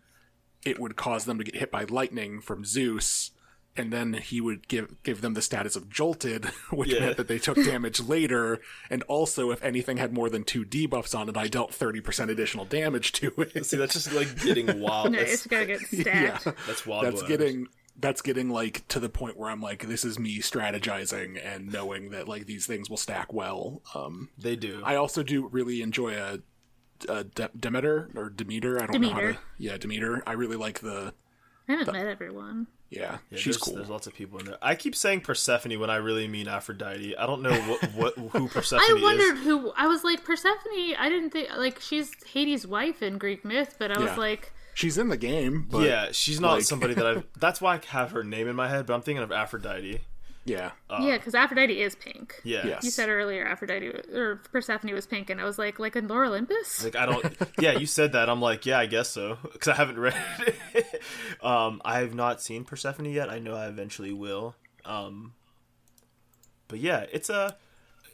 it would cause them to get hit by lightning from Zeus, and then he would give give them the status of jolted, (laughs) which Yeah. meant that they took damage later. And also, if anything had more than two debuffs on it, I dealt thirty percent additional damage to it. See, that's just like getting (laughs) wild. No, that's, it's gotta get stacked. yeah, that's wild. that's boy. getting that's getting like to the point where I'm like, this is me strategizing and knowing that like these things will stack well. Um, They do. I also do really enjoy a, a De- Demeter or Demeter. I don't know how to. Yeah, Demeter. I really like the. I haven't met everyone. Yeah, Yeah, she's there's, cool. There's lots of people in there. I keep saying Persephone when I really mean Aphrodite. I don't know what, what (laughs) who Persephone is. I is. wondered who I was like Persephone. I didn't think like she's Hades' wife in Greek myth, but I was like, She's in the game, but yeah, she's not like- somebody that I've. That's why I have her name in my head, but I'm thinking of Aphrodite. Yeah, yeah, because Aphrodite is pink. Yeah. Yes. You said earlier Aphrodite or Persephone was pink, and I was like, like in Lore Olympus. Like I don't. yeah, you said that. I'm like, yeah, I guess so, because I haven't read it. (laughs) um, I have not seen Persephone yet. I know I eventually will. Um, but yeah, it's a.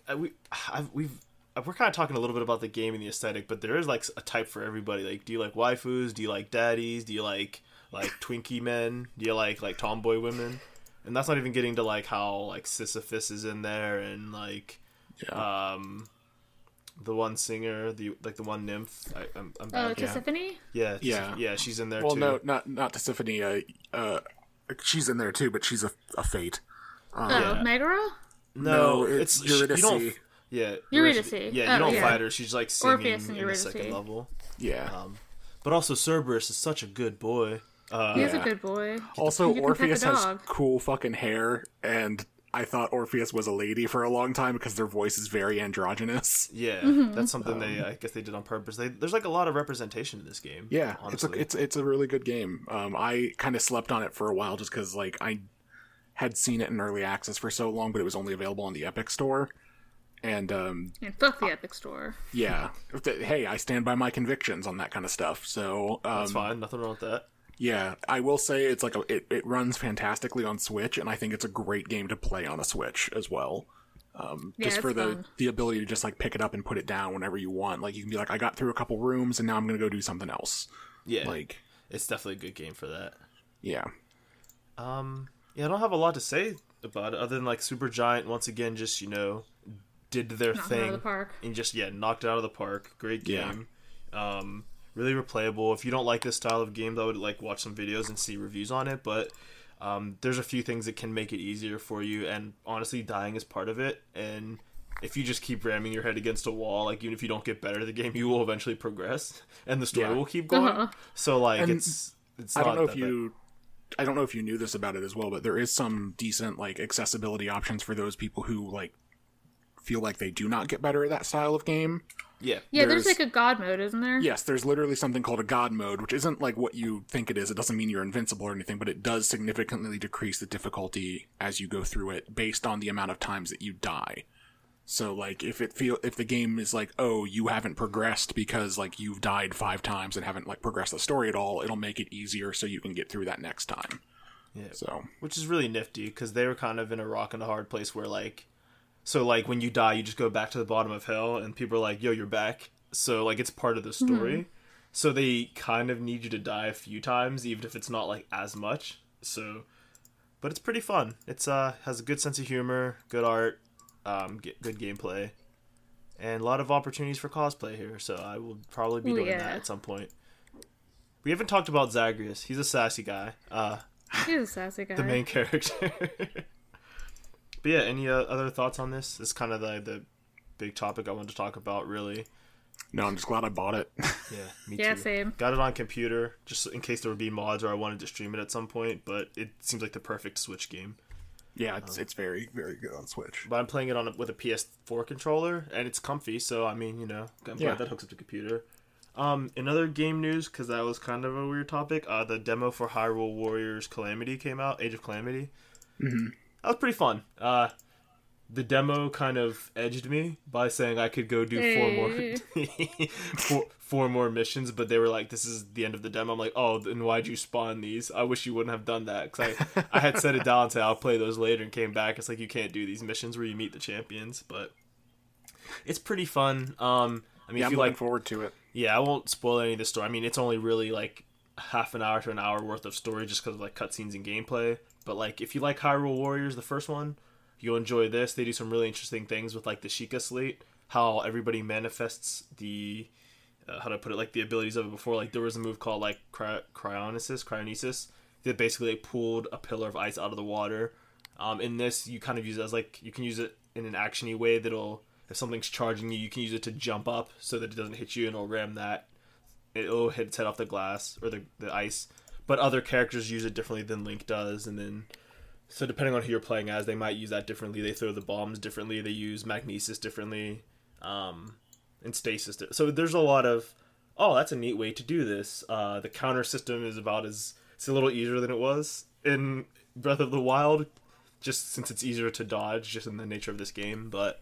I- we I've, we've we're kind of talking a little bit about the game and the aesthetic, but there is like a type for everybody. Like, do you like waifus? Do you like daddies? Do you like like Twinkie men? Do you like like tomboy women? And that's not even getting to like how like Sisyphus is in there and like yeah. um the one singer the like the one nymph I, I'm, I'm Oh, bad. yeah. Tisiphone? yeah Yeah. yeah she's in there well, too no, not not Tisiphone. Uh, uh, she's in there too, but she's a, a fate. Oh, Yeah. Megara? no, no, it's, it's she- you Eurydice. don't yeah Eurydice. yeah you Oh, don't yeah. fight her she's like singing Orpheus and in the second level Yeah. um but also Cerberus is such a good boy uh He is a good boy. (laughs) also, you can pet the Orpheus has cool fucking hair, and I thought Orpheus was a lady for a long time because their voice is very androgynous. yeah Mm-hmm. that's something they I guess they did on purpose they, there's like a lot of representation in this game Yeah, honestly. it's a it's it's a really good game. Um, I kind of slept on it for a while just because like I had seen it in early access for so long, but it was only available on the Epic Store. And um, And fuck the Epic Store. yeah, hey, I stand by my convictions on that kind of stuff. So um, that's fine nothing wrong with that Yeah, I will say it's like a, it, it runs fantastically on Switch, and I think it's a great game to play on a Switch as well. Um, Yeah, just for the fun. the ability to just like pick it up and put it down whenever you want. Like you can be like, I got through a couple rooms, and now I'm gonna go do something else. yeah Like, it's definitely a good game for that yeah, Um, yeah, I don't have a lot to say about it other than like Supergiant once again just you know did their Knocked thing out of the park. and just yeah knocked it out of the park. Great Yeah. game. Um, really replayable. If you don't like this style of games, I would like watch some videos and see reviews on it. But um, there's a few things that can make it easier for you, and honestly, dying is part of it. And if you just keep ramming your head against a wall, like even if you don't get better at the game, you will eventually progress, (laughs) and the story Yeah. will keep going. Uh-huh. So like And it's it's. I don't not know if that bad. you I don't know if you knew this about it as well, but there is some decent like accessibility options for those people who like feel like they do not get better at that style of game. Yeah. Yeah, there's, There's- like a god mode, isn't there? Yes, there's literally something called a god mode, which isn't like what you think it is. It doesn't mean you're invincible or anything, but it does significantly decrease the difficulty as you go through it based on the amount of times that you die. So like if it feel if the game is like, "Oh, you haven't progressed because like you've died 5 times and haven't like progressed the story at all," it'll make it easier so you can get through that next time. Yeah. So, which is really nifty because they were kind of in a rock and a hard place where like so like when you die you just go back to the bottom of hell and people are like yo you're back. So like it's part of the story. So they kind of need you to die a few times even if it's not like as much. So but it's pretty fun. It's uh has a good sense of humor good art um g- good gameplay and a lot of opportunities for cosplay here so i will probably be doing yeah. that at some point. We haven't talked about zagreus. He's a sassy guy. Uh He's a sassy (laughs) guy. the main character. (laughs) but yeah, any uh, other thoughts on this? This kind of the the big topic I wanted to talk about. Really, no, I'm just glad I bought it. yeah, (laughs) me Yeah, too. same. Got it on computer just in case there would be mods or I wanted to stream it at some point. But it seems like the perfect Switch game. yeah, it's it's very very good on Switch. But I'm playing it on a, with a PS4 controller and it's comfy. So I mean, you know, I'm glad Yeah. that hooks up to computer. Um, another game news, because that was kind of a weird topic, uh, the demo for Hyrule Warriors Calamity came out, Age of Calamity. Mm-hmm. That was pretty fun. Uh, the demo kind of edged me by saying I could go do four more, (laughs) four, four more missions, but they were like, "This is the end of the demo." I'm like, "Oh, then why'd you spawn these? I wish you wouldn't have done that." Because I, I had set it down to (laughs) I'll play those later, and came back. It's like you can't do these missions where you meet the champions, but it's pretty fun. Um, I mean, Yeah, if I'm you looking like forward to it. yeah, I won't spoil any of the story. I mean, it's only really like half an hour to an hour worth of story just because of like cutscenes and gameplay. But like, if you like Hyrule Warriors, the first one, you'll enjoy this. They do some really interesting things with like the Sheikah Slate, how everybody manifests the uh, how to put it, like the abilities of it before. Like there was a move called like cry- cryonesis, cryonesis that basically like, pulled a pillar of ice out of the water. Um, in this, you kind of use it as like you can use it in an actiony way that'll if something's charging you, you can use it to jump up so that it doesn't hit you and it'll ram that. It'll hit its head off the glass or the the ice. But other characters use it differently than Link does, and then so depending on who you're playing as, they might use that differently. They throw the bombs differently. They use magnesis differently, um, and stasis. So there's a lot of oh, that's a neat way to do this. Uh, the counter system is about as it's a little easier than it was in Breath of the Wild, just since it's easier to dodge, just in the nature of this game. But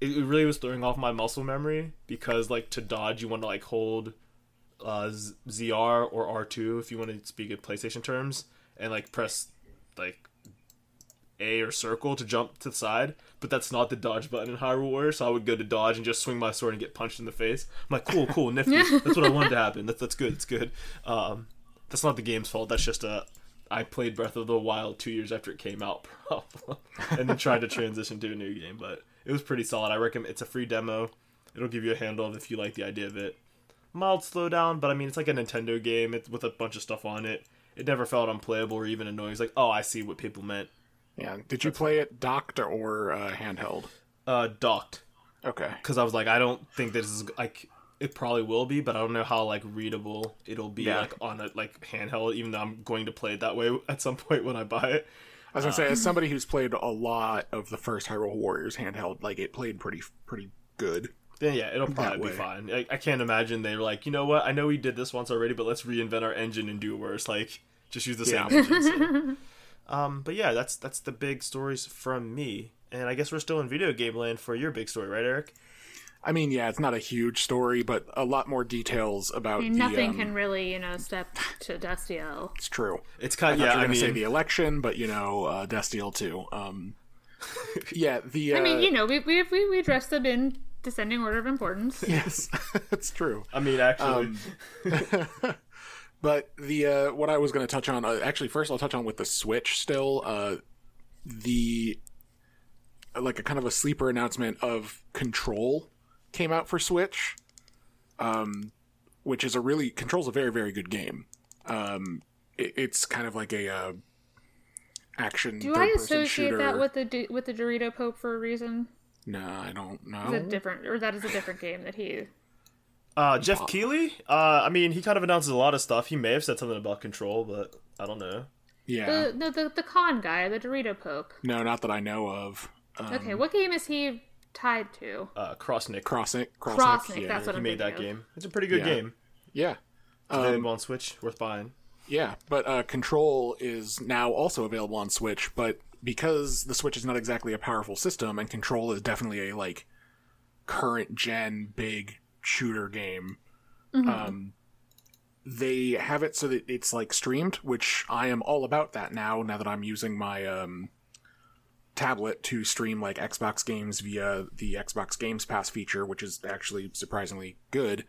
it, it really was throwing off my muscle memory because like to dodge, you want to like hold uh, ZR or R2 if you want to speak in PlayStation terms, and like press like A or circle to jump to the side. But that's not the dodge button in Hyrule Warriors, so I would go to dodge and just swing my sword and get punched in the face. I'm like, cool, cool, nifty. (laughs) that's what I wanted to happen. That's that's good. It's good. Um, that's not the game's fault. That's just a I played Breath of the Wild two years after it came out, (laughs) problem, and then tried to transition to a new game. But it was pretty solid. I recommend. It's a free demo. It'll give you a handle of if you like the idea of it. Mild slowdown, but I mean it's like a Nintendo game. It's with a bunch of stuff on it. It never felt unplayable or even annoying. It's like, oh, I see what people meant. Yeah. Did you play it docked or uh, handheld? Uh, docked Okay. because I was like, I don't think this is like it probably will be, but I don't know how like readable it'll be Yeah. like on a like handheld. Even though I'm going to play it that way (laughs) at some point when I buy it. I was gonna say, as somebody who's played a lot of the first Hyrule Warriors handheld, like it played pretty pretty good. Then yeah, it'll (laughs) probably be fine. I, I can't imagine they're like, you know what? I know we did this once already, but let's reinvent our engine and do worse. Like, just use the same engine. so. (laughs) Um, but yeah, that's that's the big stories from me, and I guess we're still in video game land for your big story, right, Eric? I mean, yeah, it's not a huge story, but a lot more details about I mean, the. nothing um, can really, you know, step to Destiel. It's true. It's kind of thought yeah. you were I gonna mean, say the election, but you know, uh, Destiel too. Um, (laughs) yeah, the. Uh, I mean, you know, we we we, we addressed them in descending order of importance. (laughs) yes, (laughs) that's true. I mean, actually, Um, (laughs) But the uh, what I was going to touch on, uh, actually, first I'll touch on with the Switch. Still, uh, the like a kind of a sleeper announcement of Control came out for Switch, um, which is a really Control's a very very good game. Um, it, it's kind of like a uh, action. Do I associate shooter. that with the with the Dorito Pope for a reason? No, I don't know. Is it different, or that is a different game that he? Uh, Geoff Keighley. Uh, I mean, he kind of announces a lot of stuff. He may have said something about Control, but I don't know. Yeah, The no, the the con guy, the Dorito Pope. no, not that I know of. Um, Okay, what game is he tied to? Uh, Crossnick. Crossnick, Crossnick, Crossnick, yeah. that's what he I'm made that of. game. It's a pretty good Yeah. game. yeah. It's available on Switch. Worth buying. Yeah, but uh, Control is now also available on Switch, but because the Switch is not exactly a powerful system, and Control is definitely a like current gen big shooter game, um, they have it so that it's like streamed, which I am all about that now. Now that I'm using my um, tablet to stream like Xbox games via the Xbox Games Pass feature, which is actually surprisingly good.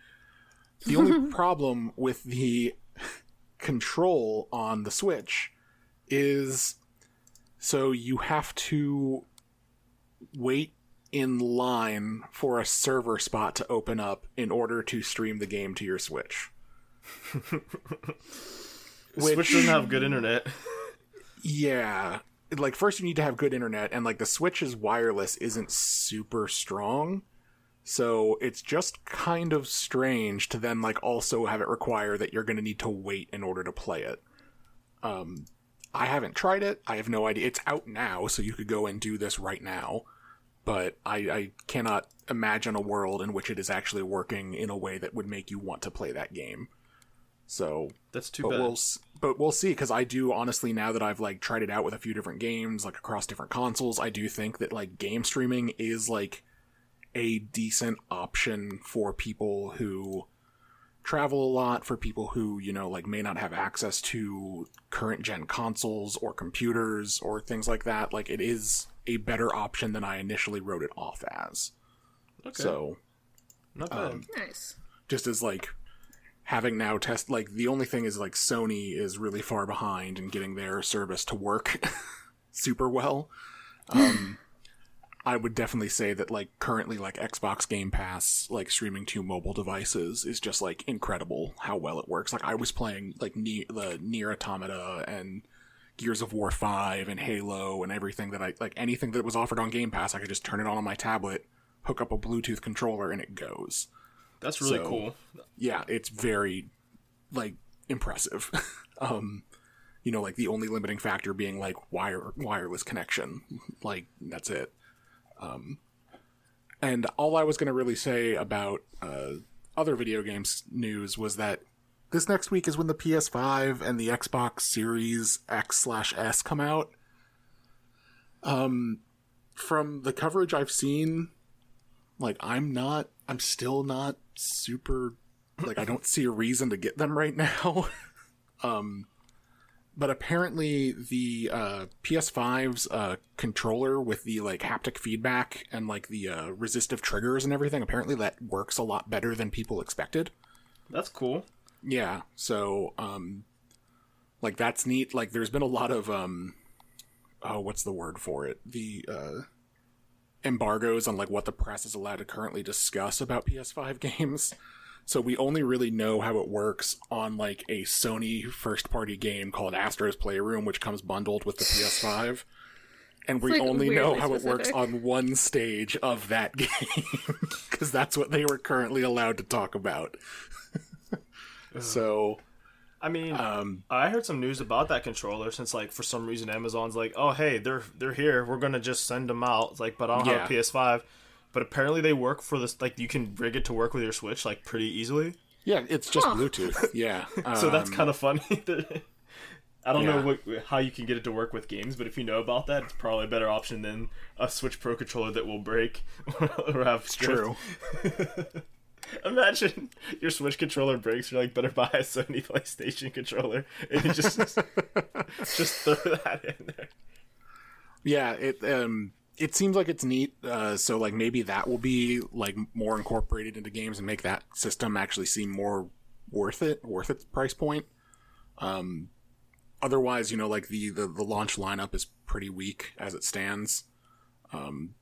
The only (laughs) problem with the (laughs) control on the Switch is so you have to wait in line for a server spot to open up in order to stream the game to your Switch. (laughs) Switch doesn't have good internet. Yeah. Like first you need to have good internet and like the Switch's wireless isn't super strong. So it's just kind of strange to then like also have it require that you're going to need to wait in order to play it. Um I haven't tried it. I have no idea. It's out now, so you could go and do this right now. But I, I cannot imagine a world in which it is actually working in a way that would make you want to play that game. So That's too but bad. we'll but we'll see because I do honestly now that I've like tried it out with a few different games like across different consoles I do think that like game streaming is like a decent option for people who travel a lot for people who you know like may not have access to current gen consoles or computers or things like that like it is a better option than I initially wrote it off as okay. so Not bad. um, Nice. just as like having now test like the only thing is like Sony is really far behind in getting their service to work (laughs) super well. Um (laughs) I would definitely say that like currently like Xbox Game Pass like streaming to mobile devices is just like incredible how well it works. Like I was playing like ne- the NieR: Automata and Gears of War 5 and Halo and everything that I like anything that was offered on Game Pass I could just turn it on on my tablet, hook up a Bluetooth controller and it goes That's really so- cool. yeah, it's very like impressive. (laughs) um, you know, like the only limiting factor being like wire wireless connection. Like that's it. Um, and all I was going to really say about uh, other video games news was that this next week is when the PS5 and the Xbox Series X slash S come out. Um, from the coverage I've seen, like I'm not, I'm still not super like I don't see a reason to get them right now. (laughs) um but apparently the uh PS5's uh controller with the like haptic feedback and like the uh resistive triggers and everything apparently that works a lot better than people expected. That's cool. Yeah, so um like that's neat. Like there's been a lot of um oh what's the word for it? The uh embargoes on like what the press is allowed to currently discuss about PS5 (laughs) games. So we only really know how it works on like a Sony first party game called Astro's Playroom which comes bundled with the (sighs) PS5. And we like, only know weirdly how it works on one stage of that (laughs) game because that's what they were currently allowed to talk about. so I mean, um, I heard some news about that controller since, like, for some reason Amazon's like, oh hey, they're they're here. We're gonna just send them out. It's like, but I don't have a PS5. But apparently they work for this. Like, you can rig it to work with your Switch like pretty easily. Yeah, it's just Huh. Bluetooth. Yeah. (laughs) So that's Um, kind of funny. (laughs) I don't know what, how you can get it to work with games, but if you know about that, it's probably a better option than a Switch Pro controller that will break (laughs) or have true. Imagine your Switch controller breaks. You're like, better buy a Sony PlayStation controller, and you just just throw that in there. Yeah, it um it seems like it's neat. Uh, so like maybe that will be like more incorporated into games and make that system actually seem more worth it, worth its price point. Um, otherwise, you know, like the the, the launch lineup is pretty weak as it stands. Um,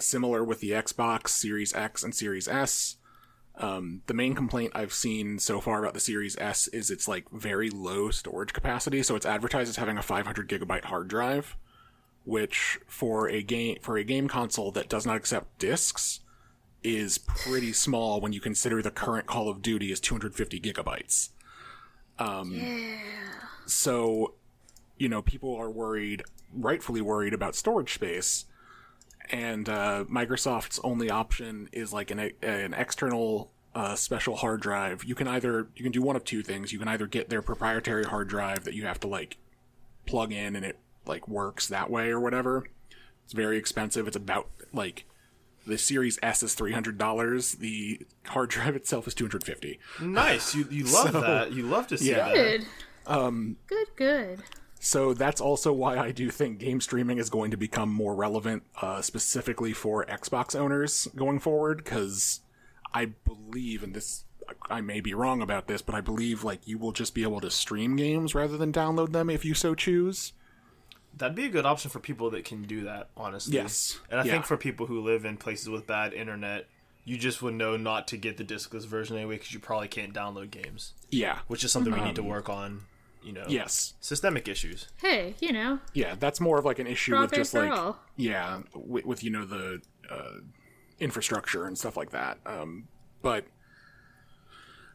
similar with the Xbox Series X and Series S. Um, the main complaint I've seen so far about the Series S is it's like very low storage capacity. So it's advertised as having a 500 gigabyte hard drive, which for a game for a game console that does not accept discs is pretty small when you consider the current Call of Duty is 250 gigabytes. Um, So, you know, people are worried, rightfully worried about storage space and uh, Microsoft's only option is like an an external uh, special hard drive. You can either you can do one of two things. You can either get their proprietary hard drive that you have to like plug in and it like works that way or whatever. It's very expensive. It's about like the Series S is three hundred dollars. The hard drive itself is two hundred fifty. Nice. You you love (laughs) So- that. You love to see Yeah. that. Good. Um. Good. Good. So that's also why I do think game streaming is going to become more relevant, uh, specifically for Xbox owners going forward, because I believe, and this, I may be wrong about this, but I believe like you will just be able to stream games rather than download them if you so choose. That'd be a good option for people that can do that, honestly. Yes. And I Yeah. think for people who live in places with bad internet, you just would know not to get the discless version anyway because you probably can't download games, Yeah. which is something we need to work on. You know, Yes. systemic issues. Hey, you know, Yeah, that's more of like an issue For with just like all. yeah, with, with you know the uh, infrastructure and stuff like that. Um, but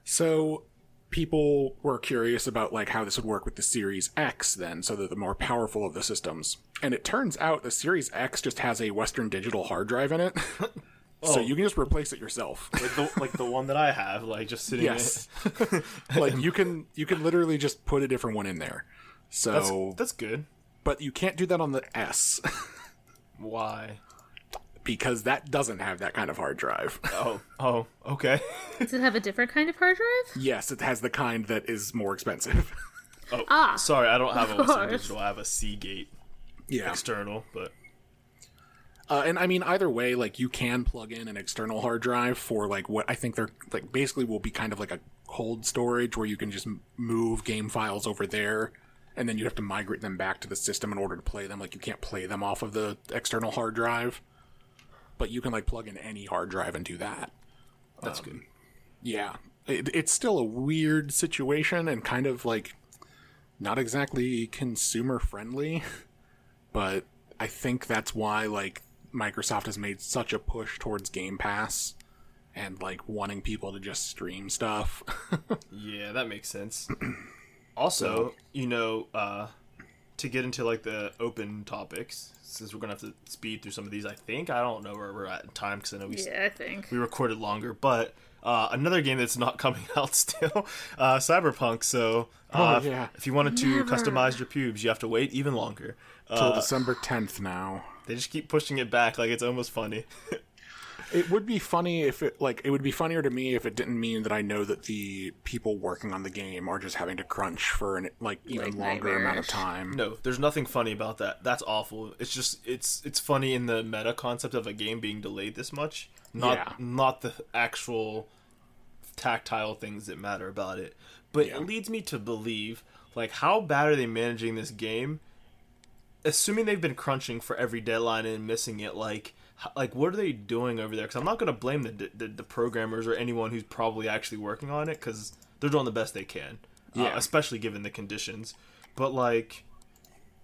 so people were curious about like how this would work with the Series X then, so that the more powerful of the systems. And it turns out the Series X just has a Western Digital hard drive in it. (laughs) So Oh. you can just replace it yourself. (laughs) Like the like the one that I have, like just sitting. Yes. (laughs) like you can you can literally just put a different one in there. So That's that's good. but you can't do that on the S. Why? Because that doesn't have that kind of hard drive. Oh oh okay. (laughs) does it have a different kind of hard drive? yes, it has the kind that is more expensive. (laughs) Oh Ah, sorry, I don't have a of Western. Digital. I have a Seagate yeah. external, but Uh, and I mean, either way, like you can plug in an external hard drive for like what I think they're like basically will be kind of like a cold storage where you can just move game files over there and then you have to migrate them back to the system in order to play them. Like you can't play them off of the external hard drive, but you can like plug in any hard drive and do that. that's good. Yeah, it, it's still a weird situation and kind of like not exactly consumer friendly, (laughs) but I think that's why like Microsoft has made such a push towards Game Pass and like wanting people to just stream stuff. (laughs) Yeah, that makes sense. (clears throat) also, you know, uh, to get into like the open topics, since we're gonna have to speed through some of these, I think I don't know where we're at in time because I know we yeah, I think. we recorded longer, but uh, another game that's not (laughs) coming out still, (laughs) uh, Cyberpunk. So, uh, Oh, yeah. if you wanted to Never. customize your pubes, you have to wait even longer. Till Uh, December 10th now. they just keep pushing it back, like it's almost funny. (laughs) It would be funny if it like it would be funnier to me if it didn't mean that I know that the people working on the game are just having to crunch for an like even Like longer amount of time. No, there's nothing funny about that. That's awful. It's just it's it's funny in the meta concept of a game being delayed this much, not Yeah. not the actual tactile things that matter about it. But Yeah. it leads me to believe like how bad are they managing this game? Assuming they've been crunching for every deadline and missing it, like h- like what are they doing over there? Because I'm not going to blame the, the the programmers or anyone who's probably actually working on it because they're doing the best they can, uh, Yeah. especially given the conditions. But like,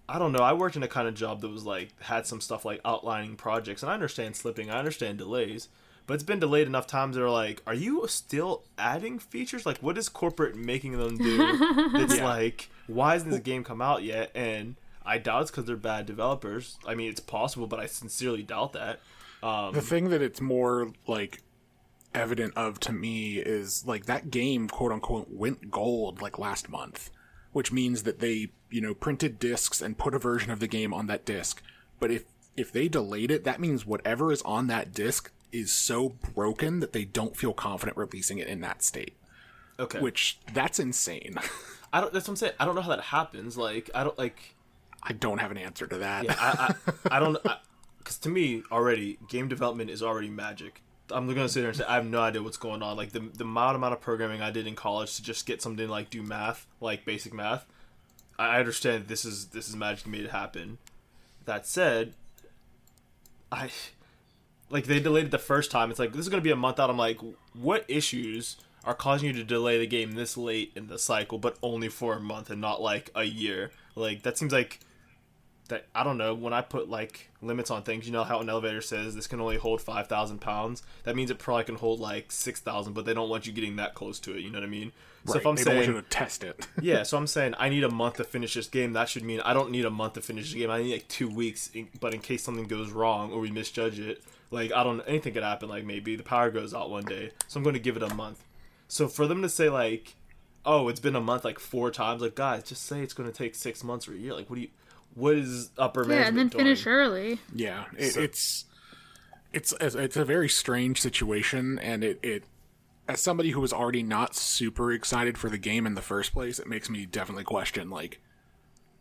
I don't know. I worked in a kind of job that was like had some stuff like outlining projects, and I understand slipping, I understand delays, but it's been delayed enough times They're like, are you still adding features? Like, what is corporate making them do? (laughs) That's like, why hasn't this game come out yet? And I doubt it's because they're bad developers. I mean, it's possible, but I sincerely doubt that. Um, The thing that it's more like evident of to me is like that game quote unquote went gold like last month, which means that they, you know, printed discs and put a version of the game on that disc. But if if they delayed it, that means whatever is on that disc is so broken that they don't feel confident releasing it in that state. okay, Which that's insane. (laughs) I don't. That's what I'm saying. I don't know how that happens. Like, I don't like. I don't have an answer to that. I, I, I don't because to me already game development is already magic. I'm gonna sit there and say I have no idea what's going on. Like the the amount amount of programming I did in college to just get something like do math, like basic math. I I understand this is this is magic made it happen. That said, I like they delayed it the first time. It's like this is gonna be a month out. I'm like, what issues are causing you to delay the game this late in the cycle, but only for a month and not like a year? Like that seems like that I don't know. When I put like limits on things, you know how an elevator says this can only hold five thousand pounds. That means it probably can hold like six thousand, but they don't want you getting that close to it. You know what I mean? So if I'm they saying want you to test it. (laughs) yeah, so I'm saying I need a month to finish this game. That should mean I don't need a month to finish the game. I need like two weeks. But in case something goes wrong or we misjudge it, like I don't anything could happen. Like maybe the power goes out one day, so I'm going to give it a month. So for them to say like, oh, it's been a month like four times, like guys, just say it's going to take six months or a year. Like what do you? What is upper Yeah, management and then doing? finish early. Yeah, it, So- it's it's it's a very strange situation, and it it as somebody who was already not super excited for the game in the first place, it makes me definitely question like,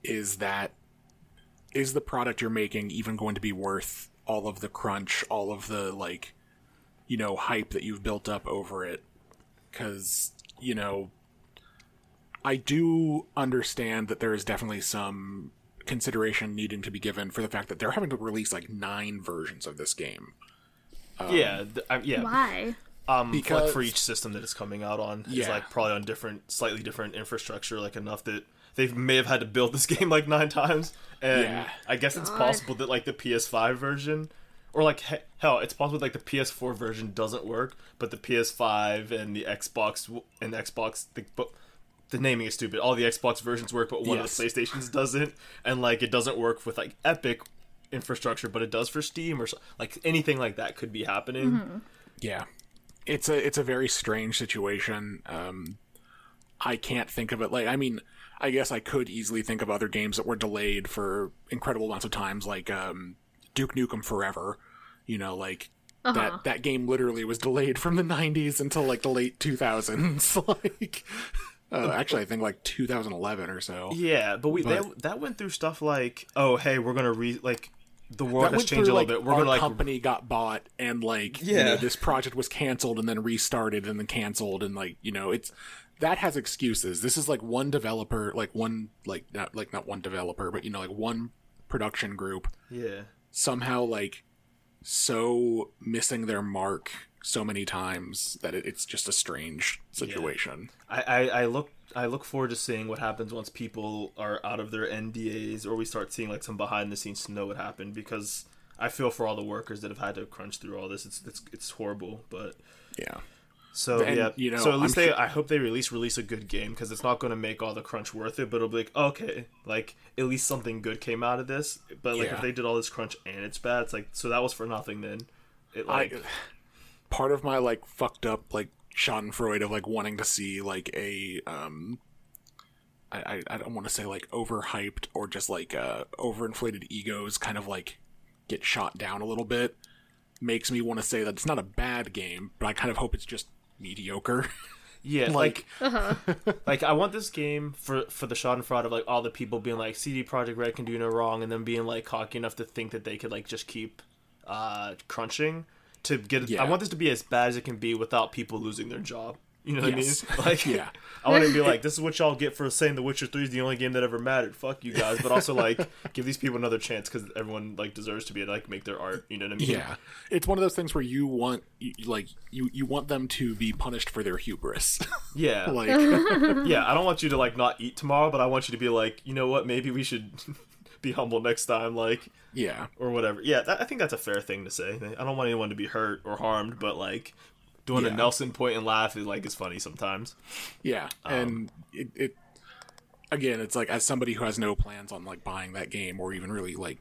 is that is the product you're making even going to be worth all of the crunch, all of the like, you know, hype that you've built up over it? Because you know, I do understand that there is definitely some consideration needing to be given for the fact that they're having to release like nine versions of this game. yeah, th- I, yeah. Why? Um, Because- like for each system that it's coming out on, it's like probably on different, slightly different infrastructure, like enough that they may have had to build this (laughs) game like nine times. And Yeah. I guess it's possible that like the PS5 version, or like he- hell, it's possible like the PS4 version doesn't work, but the PS5 and the Xbox and the Xbox, the, but the naming is stupid. All the Xbox versions work, but one Yes. of the PlayStations doesn't, and like it doesn't work with like Epic infrastructure, but it does for Steam or like anything like that could be happening. Yeah, it's a it's a very strange situation. Um, I can't think of it like I mean, I guess I could easily think of other games that were delayed for incredible amounts of times, like um, Duke Nukem Forever. You know, like Uh-huh. that that game literally was delayed from the '90s until like the late 2000s. (laughs) like, uh, actually, I think like 2011 or so. Yeah, but we But- that, that went through stuff like, oh hey, we're gonna re like the world that has changed through, a like, little bit. We're our gonna like company got bought and like you Yeah. know, this project was canceled and then restarted and then canceled and like you know it's that has excuses. This is like one developer, like one like not like not one developer, but you know like one production group yeah. somehow like so missing their mark so many times that it, it's just a strange situation. I, I, I look I look forward to seeing what happens once people are out of their NDAs or we start seeing like some behind the scenes to know what happened because I feel for all the workers that have had to crunch through all this. It's it's, it's horrible, but Yeah. so And, yeah. you know, so at least I'm they sure- I hope they release release a good game because it's not going to make all the crunch worth it, but it'll be like okay, like at least something good came out of this. But like Yeah. if they did all this crunch and it's bad, it's like so that was for nothing. Then it I like part of my like fucked up like Schadenfreude of like wanting to see like a um I I, I don't want to say like overhyped or just like uh overinflated egos kind of like get shot down a little bit makes me want to say that it's not a bad game, but I kind of hope it's just mediocre. (laughs) Yeah, Like- like, (laughs) (laughs) like I want this game for for the Schadenfreude of like all the people being like CD Projekt Red can do no wrong, and then being like cocky enough to think that they could like just keep uh crunching to get. Yeah. I want this to be as bad as it can be without people losing their job. You know what Yes. I mean? (laughs) (laughs) Like, Yeah. I want to be (laughs) like, this is what y'all get for saying The Witcher Three is the only game that ever mattered. Fuck you guys, but also like give these people another chance because everyone like deserves to be like make their art. You know what I mean? Yeah, it's one of those things where you want you, like you you want them to be punished for their hubris. yeah. like yeah, I don't want you to like not eat tomorrow, but I want you to be like, you know what? Maybe we should be humble next time, like yeah, or whatever. Yeah, that, I think that's a fair thing to say. I don't want anyone to be hurt or harmed, but like doing a Nelson point and laugh is like is funny sometimes. Yeah, Um, and it, it again, it's like as somebody who has no plans on like buying that game or even really like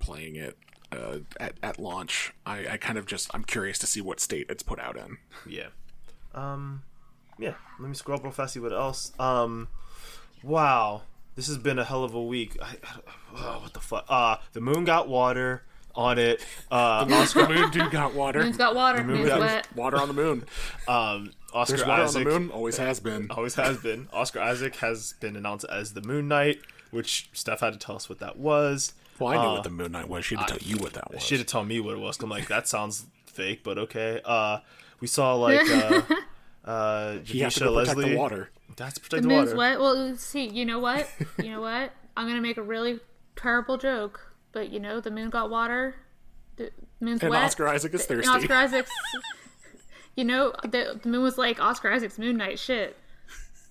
playing it uh, at at launch, I, I kind of just I'm curious to see what state it's put out in. Yeah. Um. Yeah. Let me scroll up real fast. See what else. Um. Wow. This has been a hell of a week. I, I, oh, what the fuck? Uh, the moon got water on it. Uh, (laughs) Oscar Moon dude got water. Moon's got water. The Moon's got- wet. Water on the moon. (laughs) um, Oscar There's water Isaac. on the moon. Always has been. (laughs) always has been. Oscar Isaac has been announced as the Moon Knight, which Steph had to tell us what that was. Well, I knew Uh, what the Moon Knight was. She had to tell you what that was. She had to tell me what it was. I'm like, that sounds fake, but okay. Uh, we saw like uh, uh, He has to Javicia protect Leslie. the water. That's to The protect the, moon's water. wet. Well, see, you know what? (laughs) You know what? I'm gonna make a really terrible joke, but you know, the moon got water. the moon's And wet. Oscar Isaac is And thirsty. Oscar Isaac's. (laughs) (laughs) You know, the, the moon was like Oscar Isaac's Moon Knight Shit,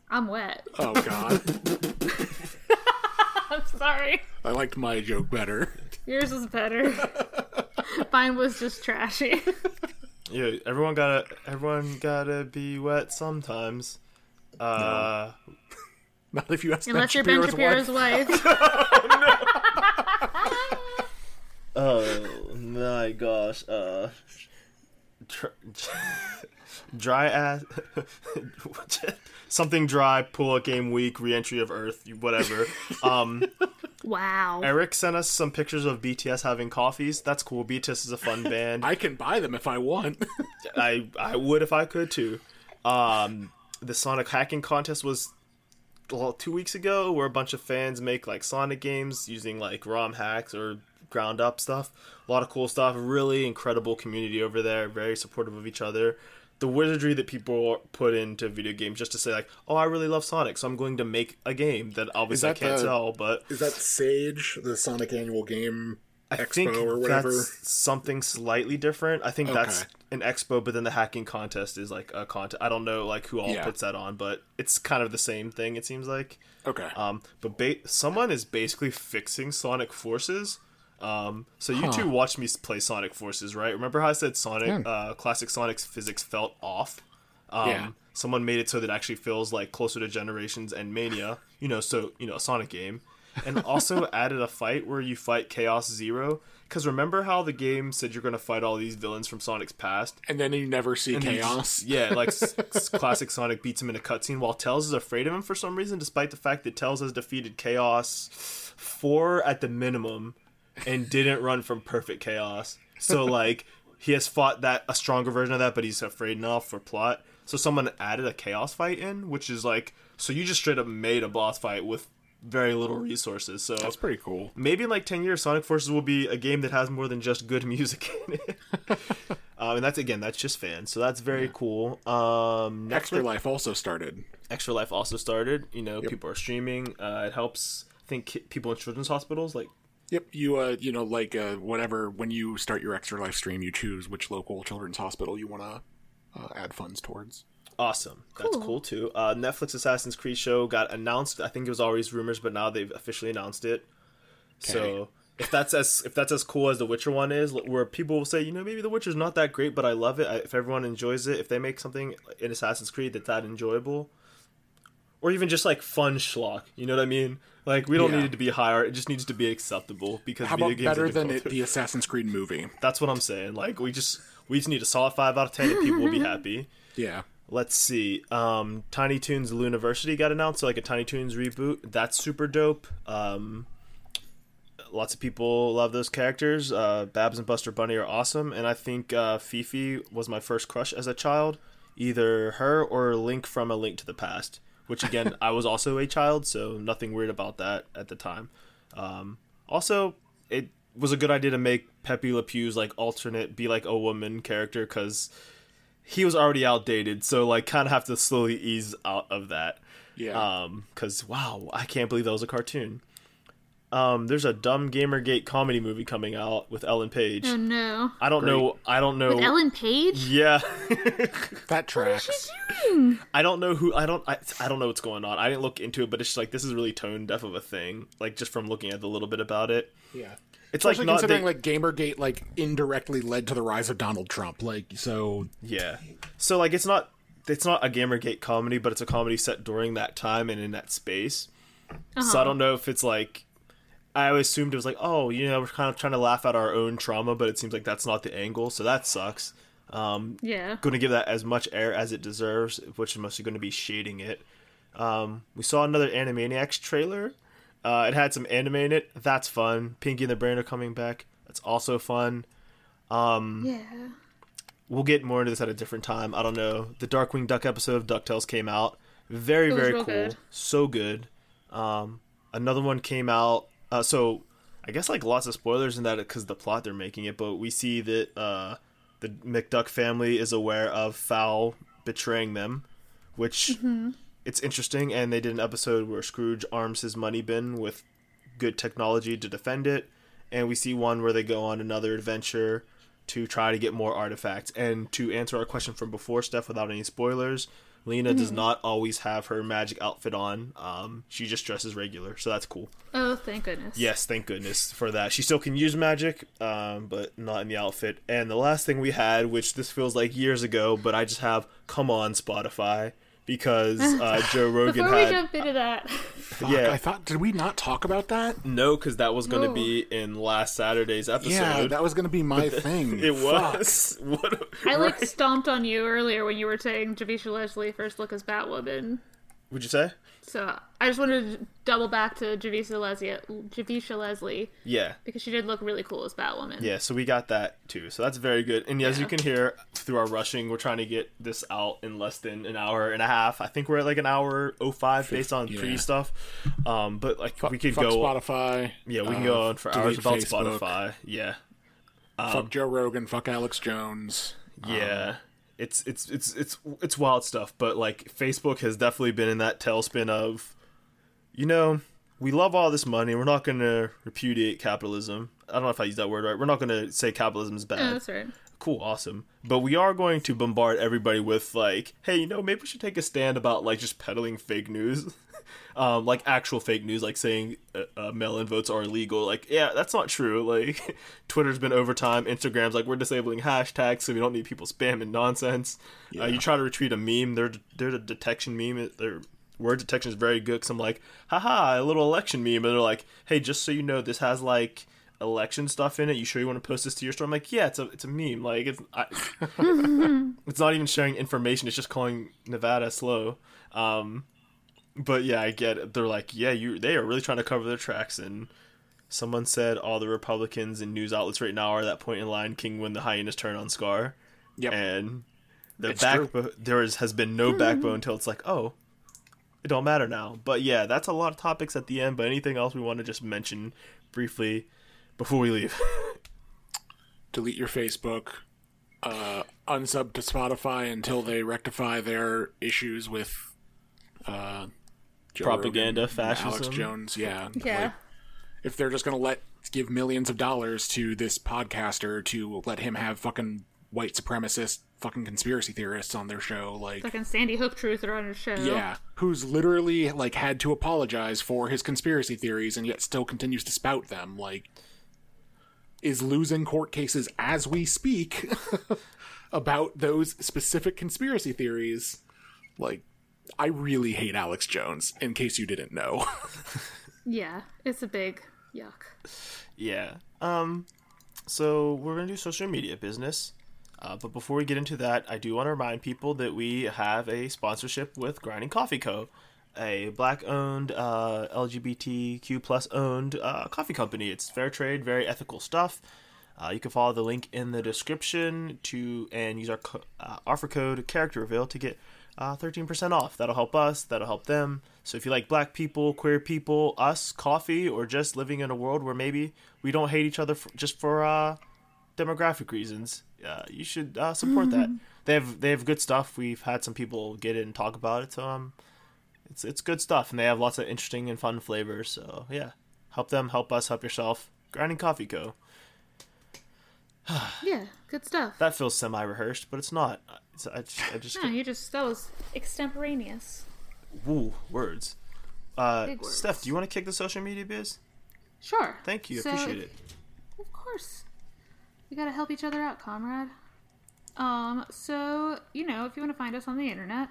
I'm wet. Oh god, I'm sorry. I liked my joke better. Yours was better. Mine was just trashy. Yeah, everyone gotta everyone gotta be wet sometimes. Uh, (laughs) Not if you ask Unless Ben you're Ben Shapiro's Shapiro's wife. wife. (laughs) oh my gosh. Uh, tr- dry ass. (laughs) Something dry. Pull out game week. Reentry of Earth. Whatever. Um, wow. Eric sent us some pictures of BTS having coffees. That's cool. BTS is a fun band. I can buy them if I want. I I would if I could too. Um, the Sonic hacking contest was well, two weeks ago, where a bunch of fans make like Sonic games using like ROM hacks or ground up stuff. A lot of cool stuff. Really incredible community over there. Very supportive of each other. The wizardry that people put into video games just to say like, oh, I really love Sonic, so I'm going to make a game that obviously that I can't the- sell, but Is that Sage, the Sonic Annual Game I Expo think or whatever? that's something slightly different. I think that's an expo, but then the hacking contest is like a contest. I don't know like who all Yeah. puts that on, but it's kind of the same thing. It seems like. Okay. Um, but ba- someone is basically fixing Sonic Forces. Um, so you Huh. two watched me play Sonic Forces, right? Remember how I said Sonic, Yeah. uh, classic Sonic's physics felt off? Um, Yeah. Someone made it so that it actually feels like closer to Generations and Mania. You know, so you know, a Sonic game, and also added a fight where you fight Chaos Zero. Because remember how the game said you're going to fight all these villains from Sonic's past? and then you never see And chaos. just- (laughs) yeah, like (laughs) classic Sonic beats him in a cutscene while Tails is afraid of him for some reason, despite the fact that Tails has defeated Chaos four at the minimum and didn't run from perfect chaos. So (laughs) like he has fought that a stronger version of that, but he's afraid enough for plot. So someone added a chaos fight in, which is like so you just straight up made a boss fight with very little resources. So That's pretty cool. maybe in like 10 years sonic forces will be a game that has more than just good music in it (laughs) um, and that's again that's just fans so that's very cool um Extra Life also started. extra life also started you know people are streaming uh, it helps i think people in children's hospitals like Yep, you uh, you know, like uh, whatever. When you start your Extra Life stream, you choose which local children's hospital you want to uh, add funds towards. Awesome that's Cool. cool too uh, netflix assassin's creed show got announced i think it was always rumors but now they've officially announced it so if that's as if that's as cool as the Witcher one is, where people will say, you know, maybe the Witcher's not that great, but I love it. I, if everyone enjoys it, if they make something in Assassin's Creed that's that enjoyable, or even just like fun schlock, you know what I mean? Like we don't Yeah. need it to be higher; it just needs to be acceptable because how about better than it, the Assassin's Creed movie? That's what I'm saying. Like we just we just need a solid five out of ten, and people will be (laughs) happy. Yeah, Let's see. Um, Tiny Toons Looniversity got announced, so like a Tiny Toons reboot. That's super dope. Um, lots of people love those characters. Uh, Babs and Buster Bunny are awesome, and I think uh, Fifi was my first crush as a child. Either her or Link from A Link to the Past, which again (laughs) I was also a child, so nothing weird about that at the time. Um, also, it was a good idea to make Pepe Le Pew's like alternate be like a woman character because he was already outdated, so like kind of have to slowly ease out of that. yeah. Um, because wow, I can't believe that was a cartoon. Um, there's a dumb Gamergate comedy movie coming out with Ellen Page. Oh no. I don't know. I don't know. With Ellen Page? yeah, (laughs) that tracks. I don't know who. I don't. I, I don't know what's going on. I didn't look into it, but it's just like this is really tone deaf of a thing. Like just from looking at the little bit about it, Yeah. It's Especially like not. considering they- like Gamergate like indirectly led to the rise of Donald Trump. Like so Yeah. So like it's not it's not a Gamergate comedy, but it's a comedy set during that time and in that space. So I don't know if it's like I assumed it was like, oh, you know, we're kind of trying to laugh at our own trauma, but it seems like that's not the angle, so that sucks. Um, Yeah. going to give that as much air as it deserves, which is mostly going to be shading it. Um, we saw another Animaniacs trailer. Uh, it had some anime in it. That's fun. Pinky and the Brain are coming back. That's also fun. Yeah. We'll get more into this at a different time. I don't know. The Darkwing Duck episode of DuckTales came out. Very, very cool. good. So good. Um, another one came out. Uh, so I guess like lots of spoilers in that because the plot they're making it, but we see that uh, the McDuck family is aware of Fowl betraying them, which Mm-hmm. It's interesting. And they did an episode where Scrooge arms his money bin with good technology to defend it. and we see one where they go on another adventure to try to get more artifacts. And to answer our question from before, Steph, without any spoilers, Lena does not always have her magic outfit on. Um, she just dresses regular, so that's cool. Oh, thank goodness. Yes, thank goodness for that. She still can use magic, um, but not in the outfit. And the last thing we had, which this feels like years ago, but I just have come on Spotify because (laughs) uh, Joe Rogan Before we had jump into that, Fuck, Yeah. I thought did we not talk about that? no, because that was going to be in last Saturday's episode. Yeah, that was gonna be my (laughs) thing. it Fuck. was. (laughs) What? I like stomped on you earlier when you were saying Javicia Leslie first look as Batwoman. Would you say? So I just wanted to double back to Javicia Leslie, Javicia Leslie Yeah. because she did look really cool as Batwoman. Yeah, so we got that too. So that's very good. And as you can hear through our rushing, we're trying to get this out in less than an hour and a half. I think we're at like an hour 05 based on yeah. pre stuff. Um, but like we could Fuck go Spotify. Yeah, we can uh, go on for hours delete about Facebook, Spotify. Yeah. Um, Fuck Joe Rogan. Fuck Alex Jones. Yeah. It's it's it's it's it's wild stuff, but like Facebook has definitely been in that tailspin of you know, we love all this money, we're not gonna repudiate capitalism. I don't know if I use that word right. We're not gonna say capitalism is bad. That's right. cool, awesome. But we are going to bombard everybody with like, hey, you know, maybe we should take a stand about like just peddling fake news, (laughs) um, like actual fake news, like saying uh, uh, mail-in votes are illegal. Like, yeah, that's not true. (laughs) Like, Twitter's been overtime. Instagram's like we're disabling hashtags, so we don't need people spamming nonsense. Uh, you try to retweet a meme, their their detection meme, their word detection is very good. Cause I'm like, haha, a little election meme, and they're like, hey, just so you know, this has like election stuff in it. You sure you want to post this to your store? I'm like, yeah, it's a it's a meme. Like it's I, (laughs) (laughs) it's not even sharing information. It's just calling Nevada slow. Um, but yeah, I get it. They're like, yeah, you they are really trying to cover their tracks. And someone said all the Republicans and news outlets right now are at that point in Lion King when the hyenas turn on Scar. Yep. And the It's true. there is, has been no backbone until it's like, oh, it don't matter now. But yeah, that's a lot of topics at the end. But anything else we want to just mention briefly before we leave? (laughs) delete your Facebook, uh, unsub to Spotify until they rectify their issues with uh, Joe Propaganda, Rogan and Alex. Jones. Yeah, Yeah. Like, if they're just gonna let give millions of dollars to this podcaster to let him have fucking white supremacist fucking conspiracy theorists on their show, like. Fucking Sandy Hook truther on his show. Yeah, who's literally like had to apologize for his conspiracy theories and yet still continues to spout them. Like, is losing court cases as we speak (laughs) about those specific conspiracy theories. Like, I really hate Alex Jones. In case you didn't know, (laughs) Yeah, it's a big yuck. Yeah. Um. So we're gonna do social media business. Uh, but before we get into that, I do want to remind people that we have a sponsorship with Grinding Coffee Co., a black-owned, uh, LGBTQ plus owned uh, coffee company. It's fair trade, very ethical stuff. Uh, you can follow the link in the description to and use our co- uh, offer code character reveal to get uh, 13% off. That'll help us. That'll help them. So if you like black people, queer people, us, coffee, or just living in a world where maybe we don't hate each other for, just for uh, demographic reasons, uh, you should uh, support that. They have they have good stuff. We've had some people get it and talk about it. So um, it's it's good stuff, and they have lots of interesting and fun flavors. So yeah, help them, help us, help yourself. Grinding Coffee Co. (sighs) Yeah, good stuff. That feels semi rehearsed, but it's not. It's, I just, I just No, you just that was extemporaneous. woo words. Uh, Big words. Steph, do you want to kick the social media biz? Sure. Thank you, So- appreciate it. Of course. We gotta help each other out, comrade. Um, so, you know, if you want to find us on the internet,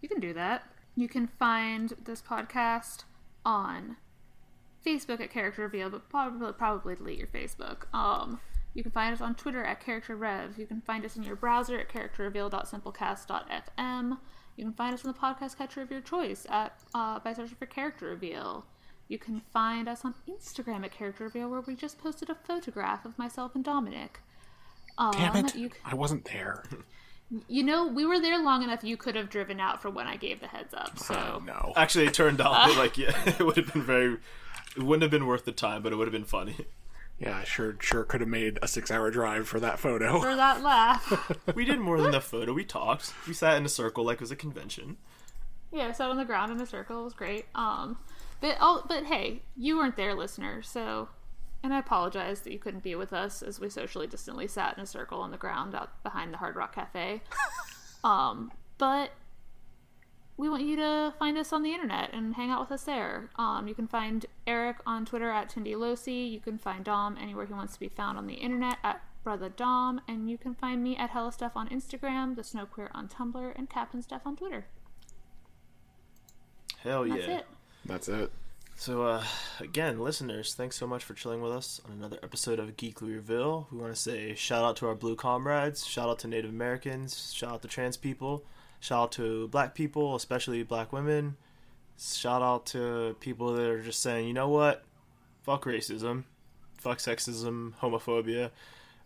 you can do that. You can find this podcast on Facebook at Character Reveal, but probably probably delete your Facebook. Um, you can find us on Twitter at Character Rev. You can find us in your browser at characterreveal.simplecast.fm. You can find us on the podcast catcher of your choice at uh, by searching for Character Reveal. You can find us on Instagram at Character Reveal, where we just posted a photograph of myself and Dominic. Um, damn it, You, I wasn't there. you know, we were there long enough. You could have driven out for when I gave the heads up. So Oh no. Actually, it turned out that, (laughs) like, yeah, (laughs) it would have been very. It wouldn't have been worth the time, but it would have been funny. Yeah, sure sure could have made a six hour drive for that photo. for that laugh. (laughs) We did more than the photo. We talked. We sat in a circle like it was a convention. Yeah, sat on the ground in a circle. It was great. Um, but oh, but hey, you weren't there, listener. So and I apologize that you couldn't be with us as we socially distantly sat in a circle on the ground out behind the Hard Rock Cafe. (laughs) um, but we want you to find us on the internet and hang out with us there. Um, you can find Eric on Twitter at Tindy Losi. You can find Dom anywhere he wants to be found on the internet at Brother Dom, and you can find me at Hella Stuff on Instagram, the Snow Queer on Tumblr, and Captain Stuff on Twitter. Hell That's yeah. it. That's it. So, uh, again, listeners, thanks so much for chilling with us on another episode of Geekly Reveal. We want to say shout out to our blue comrades, shout out to Native Americans, shout out to trans people, shout out to black people, especially black women, shout out to people that are just saying, you know what, fuck racism, fuck sexism, homophobia,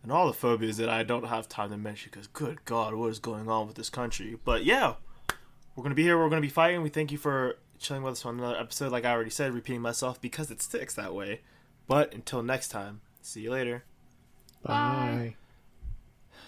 and all the phobias that I don't have time to mention because, good God, what is going on with this country? But yeah, we're gonna be here. We're gonna be fighting. We thank you for chilling with us on another episode. Like I already said, repeating myself because it sticks that way. But until next time, see you later. Bye. Bye.